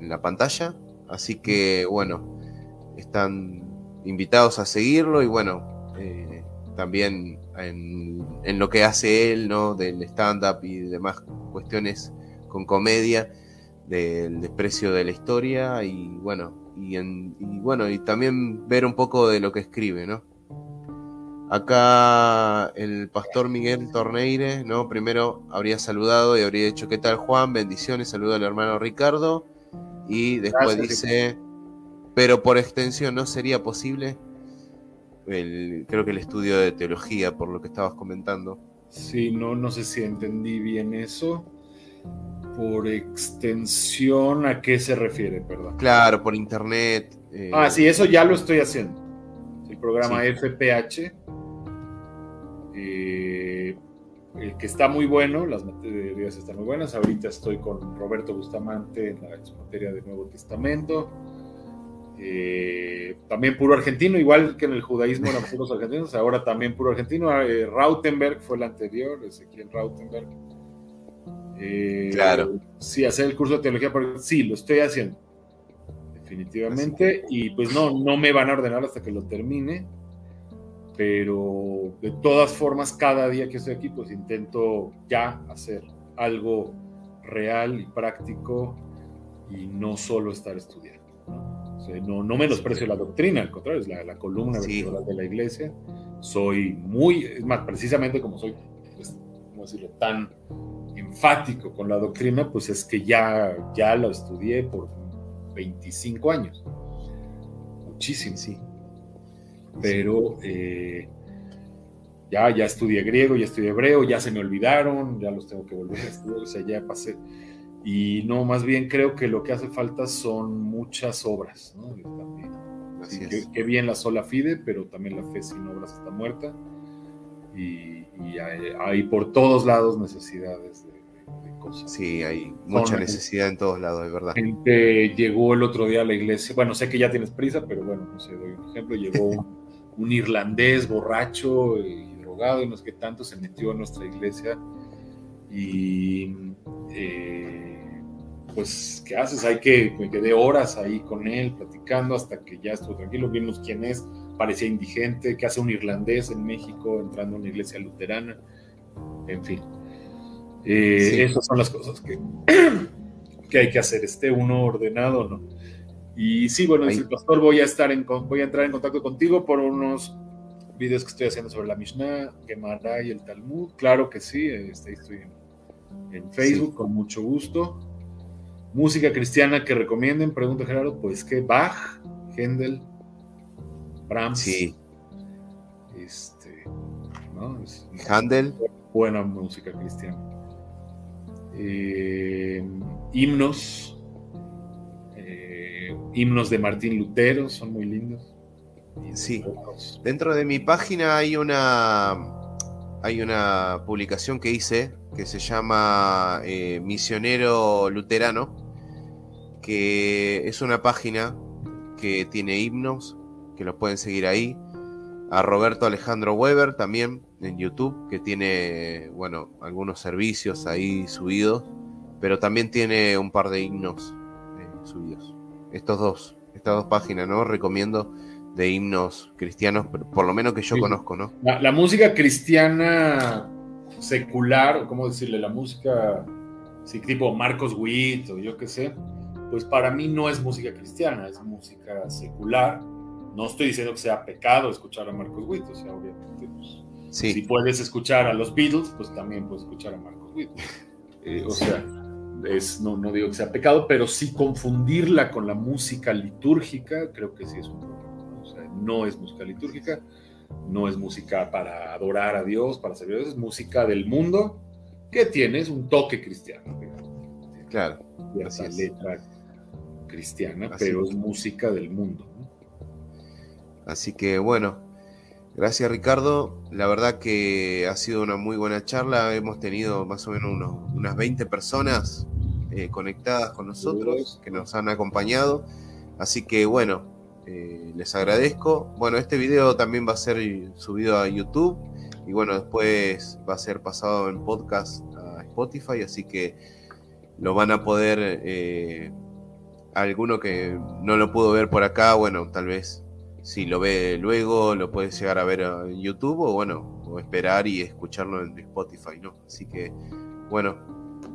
la pantalla. Así que bueno, están invitados a seguirlo y bueno, eh, también en, en, lo que hace él, ¿no? Del stand-up y demás cuestiones con comedia, del desprecio de la historia y bueno, y, bueno, y también ver un poco de lo que escribe, ¿no? Acá el pastor Miguel Torneire, ¿no? Primero habría saludado y habría dicho, ¿qué tal Juan? Bendiciones, saludo al hermano Ricardo. Y después dice, pero por extensión, ¿no sería posible? Creo que el estudio de teología, por lo que estabas comentando. Sí, no, no sé si entendí bien eso por extensión, ¿a qué se refiere? Perdón. Claro, por internet. Eh, ah, sí, eso ya lo estoy haciendo. El programa FPH, eh, el que está muy bueno, las materias están muy buenas. Ahorita estoy con Roberto Bustamante en la materia del Nuevo Testamento. Eh, también puro argentino, igual que en el judaísmo eran puros argentinos, ahora también puro argentino. Rautenberg fue el anterior, Ezequiel Rautenberg eh, claro. Sí, hacer el curso de teología, porque sí, lo estoy haciendo. Definitivamente. Y pues no, no me van a ordenar hasta que lo termine. Pero de todas formas, cada día que estoy aquí, pues intento ya hacer algo real y práctico y no solo estar estudiando. No, no, menosprecio la doctrina, al contrario, es la, columna vertebral de la iglesia. Soy muy, es más, precisamente como soy, pues, ¿cómo decirlo?, tan enfático con la doctrina, pues es que ya, ya lo estudié por 25 años. Muchísimo. Sí. Pero eh, ya, ya estudié griego, ya estudié hebreo, ya se me olvidaron, ya los tengo que volver a estudiar, o sea, ya pasé. Y no, más bien creo que lo que hace falta son muchas obras, ¿no? que, bien la sola fide, pero también la fe sin obras está muerta. Y, hay, por todos lados necesidades Sí, hay mucha necesidad en todos lados, es verdad. Gente llegó el otro día a la iglesia, bueno, sé que ya tienes prisa, pero bueno, no sé, doy un ejemplo, llegó un, irlandés borracho y drogado y no sé qué tanto, se metió a nuestra iglesia y eh, pues, ¿qué haces? Hay que, me quedé horas ahí con él platicando hasta que ya estuvo tranquilo, vimos quién es, parecía indigente, ¿qué hace un irlandés en México entrando a una iglesia luterana? En fin eh, esas son las cosas que, que hay que hacer, esté uno ordenado no. Y sí, bueno, el pastor, voy a, estar en, voy a entrar en contacto contigo por unos videos que estoy haciendo sobre la Mishnah, Gemara y el Talmud. Claro que sí, este, estoy en, Facebook con mucho gusto. Música cristiana que recomienden, pregunta Gerardo, pues que Bach, Händel, Brahms. Sí. Este, ¿no? Handel. Buena música cristiana. Eh, himnos, eh, himnos de Martín Lutero, son muy lindos. Sí, dentro de mi página hay una, hay una publicación que hice que se llama eh, Misionero Luterano, que es una página que tiene himnos, que los pueden seguir ahí. A Roberto Alejandro Weber también, en YouTube, que tiene, bueno, algunos servicios ahí subidos, pero también tiene un par de himnos eh, subidos. Estos dos, estas dos páginas, ¿no? Recomiendo de himnos cristianos, por lo menos que yo conozco, ¿no? La, música cristiana secular, o cómo decirle, la música, sí, tipo Marcos Witt o yo qué sé, pues para mí no es música cristiana, es música secular. No estoy diciendo que sea pecado escuchar a Marcos Witt, o sea, obviamente, pues, Si puedes escuchar a los Beatles, pues también puedes escuchar a Marcos Witt. Eh, o sea, es, no, no digo que sea pecado, pero sí confundirla con la música litúrgica, creo que sí es un problema. O sea, no es música litúrgica, no es música para adorar a Dios, para servir a Dios, es música del mundo que tienes un toque cristiano. Claro. Cierta letra cristiana, pero es música del mundo. Así que bueno, gracias Ricardo. La verdad que ha sido una muy buena charla. Hemos tenido más o menos unas 20 personas eh, conectadas con nosotros que nos han acompañado. Así que bueno, eh, les agradezco. Bueno, este video también va a ser subido a YouTube y bueno, después va a ser pasado en podcast a Spotify, así que lo van a poder, eh, alguno que no lo pudo ver por acá, bueno, tal vez si lo ve luego lo puede llegar a ver en YouTube o bueno, o esperar y escucharlo en Spotify, ¿no? Así que bueno,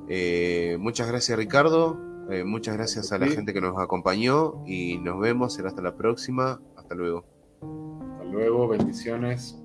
eh, muchas gracias Ricardo, eh, muchas gracias a la gente que nos acompañó y nos vemos, será hasta la próxima, hasta luego. Hasta luego, bendiciones.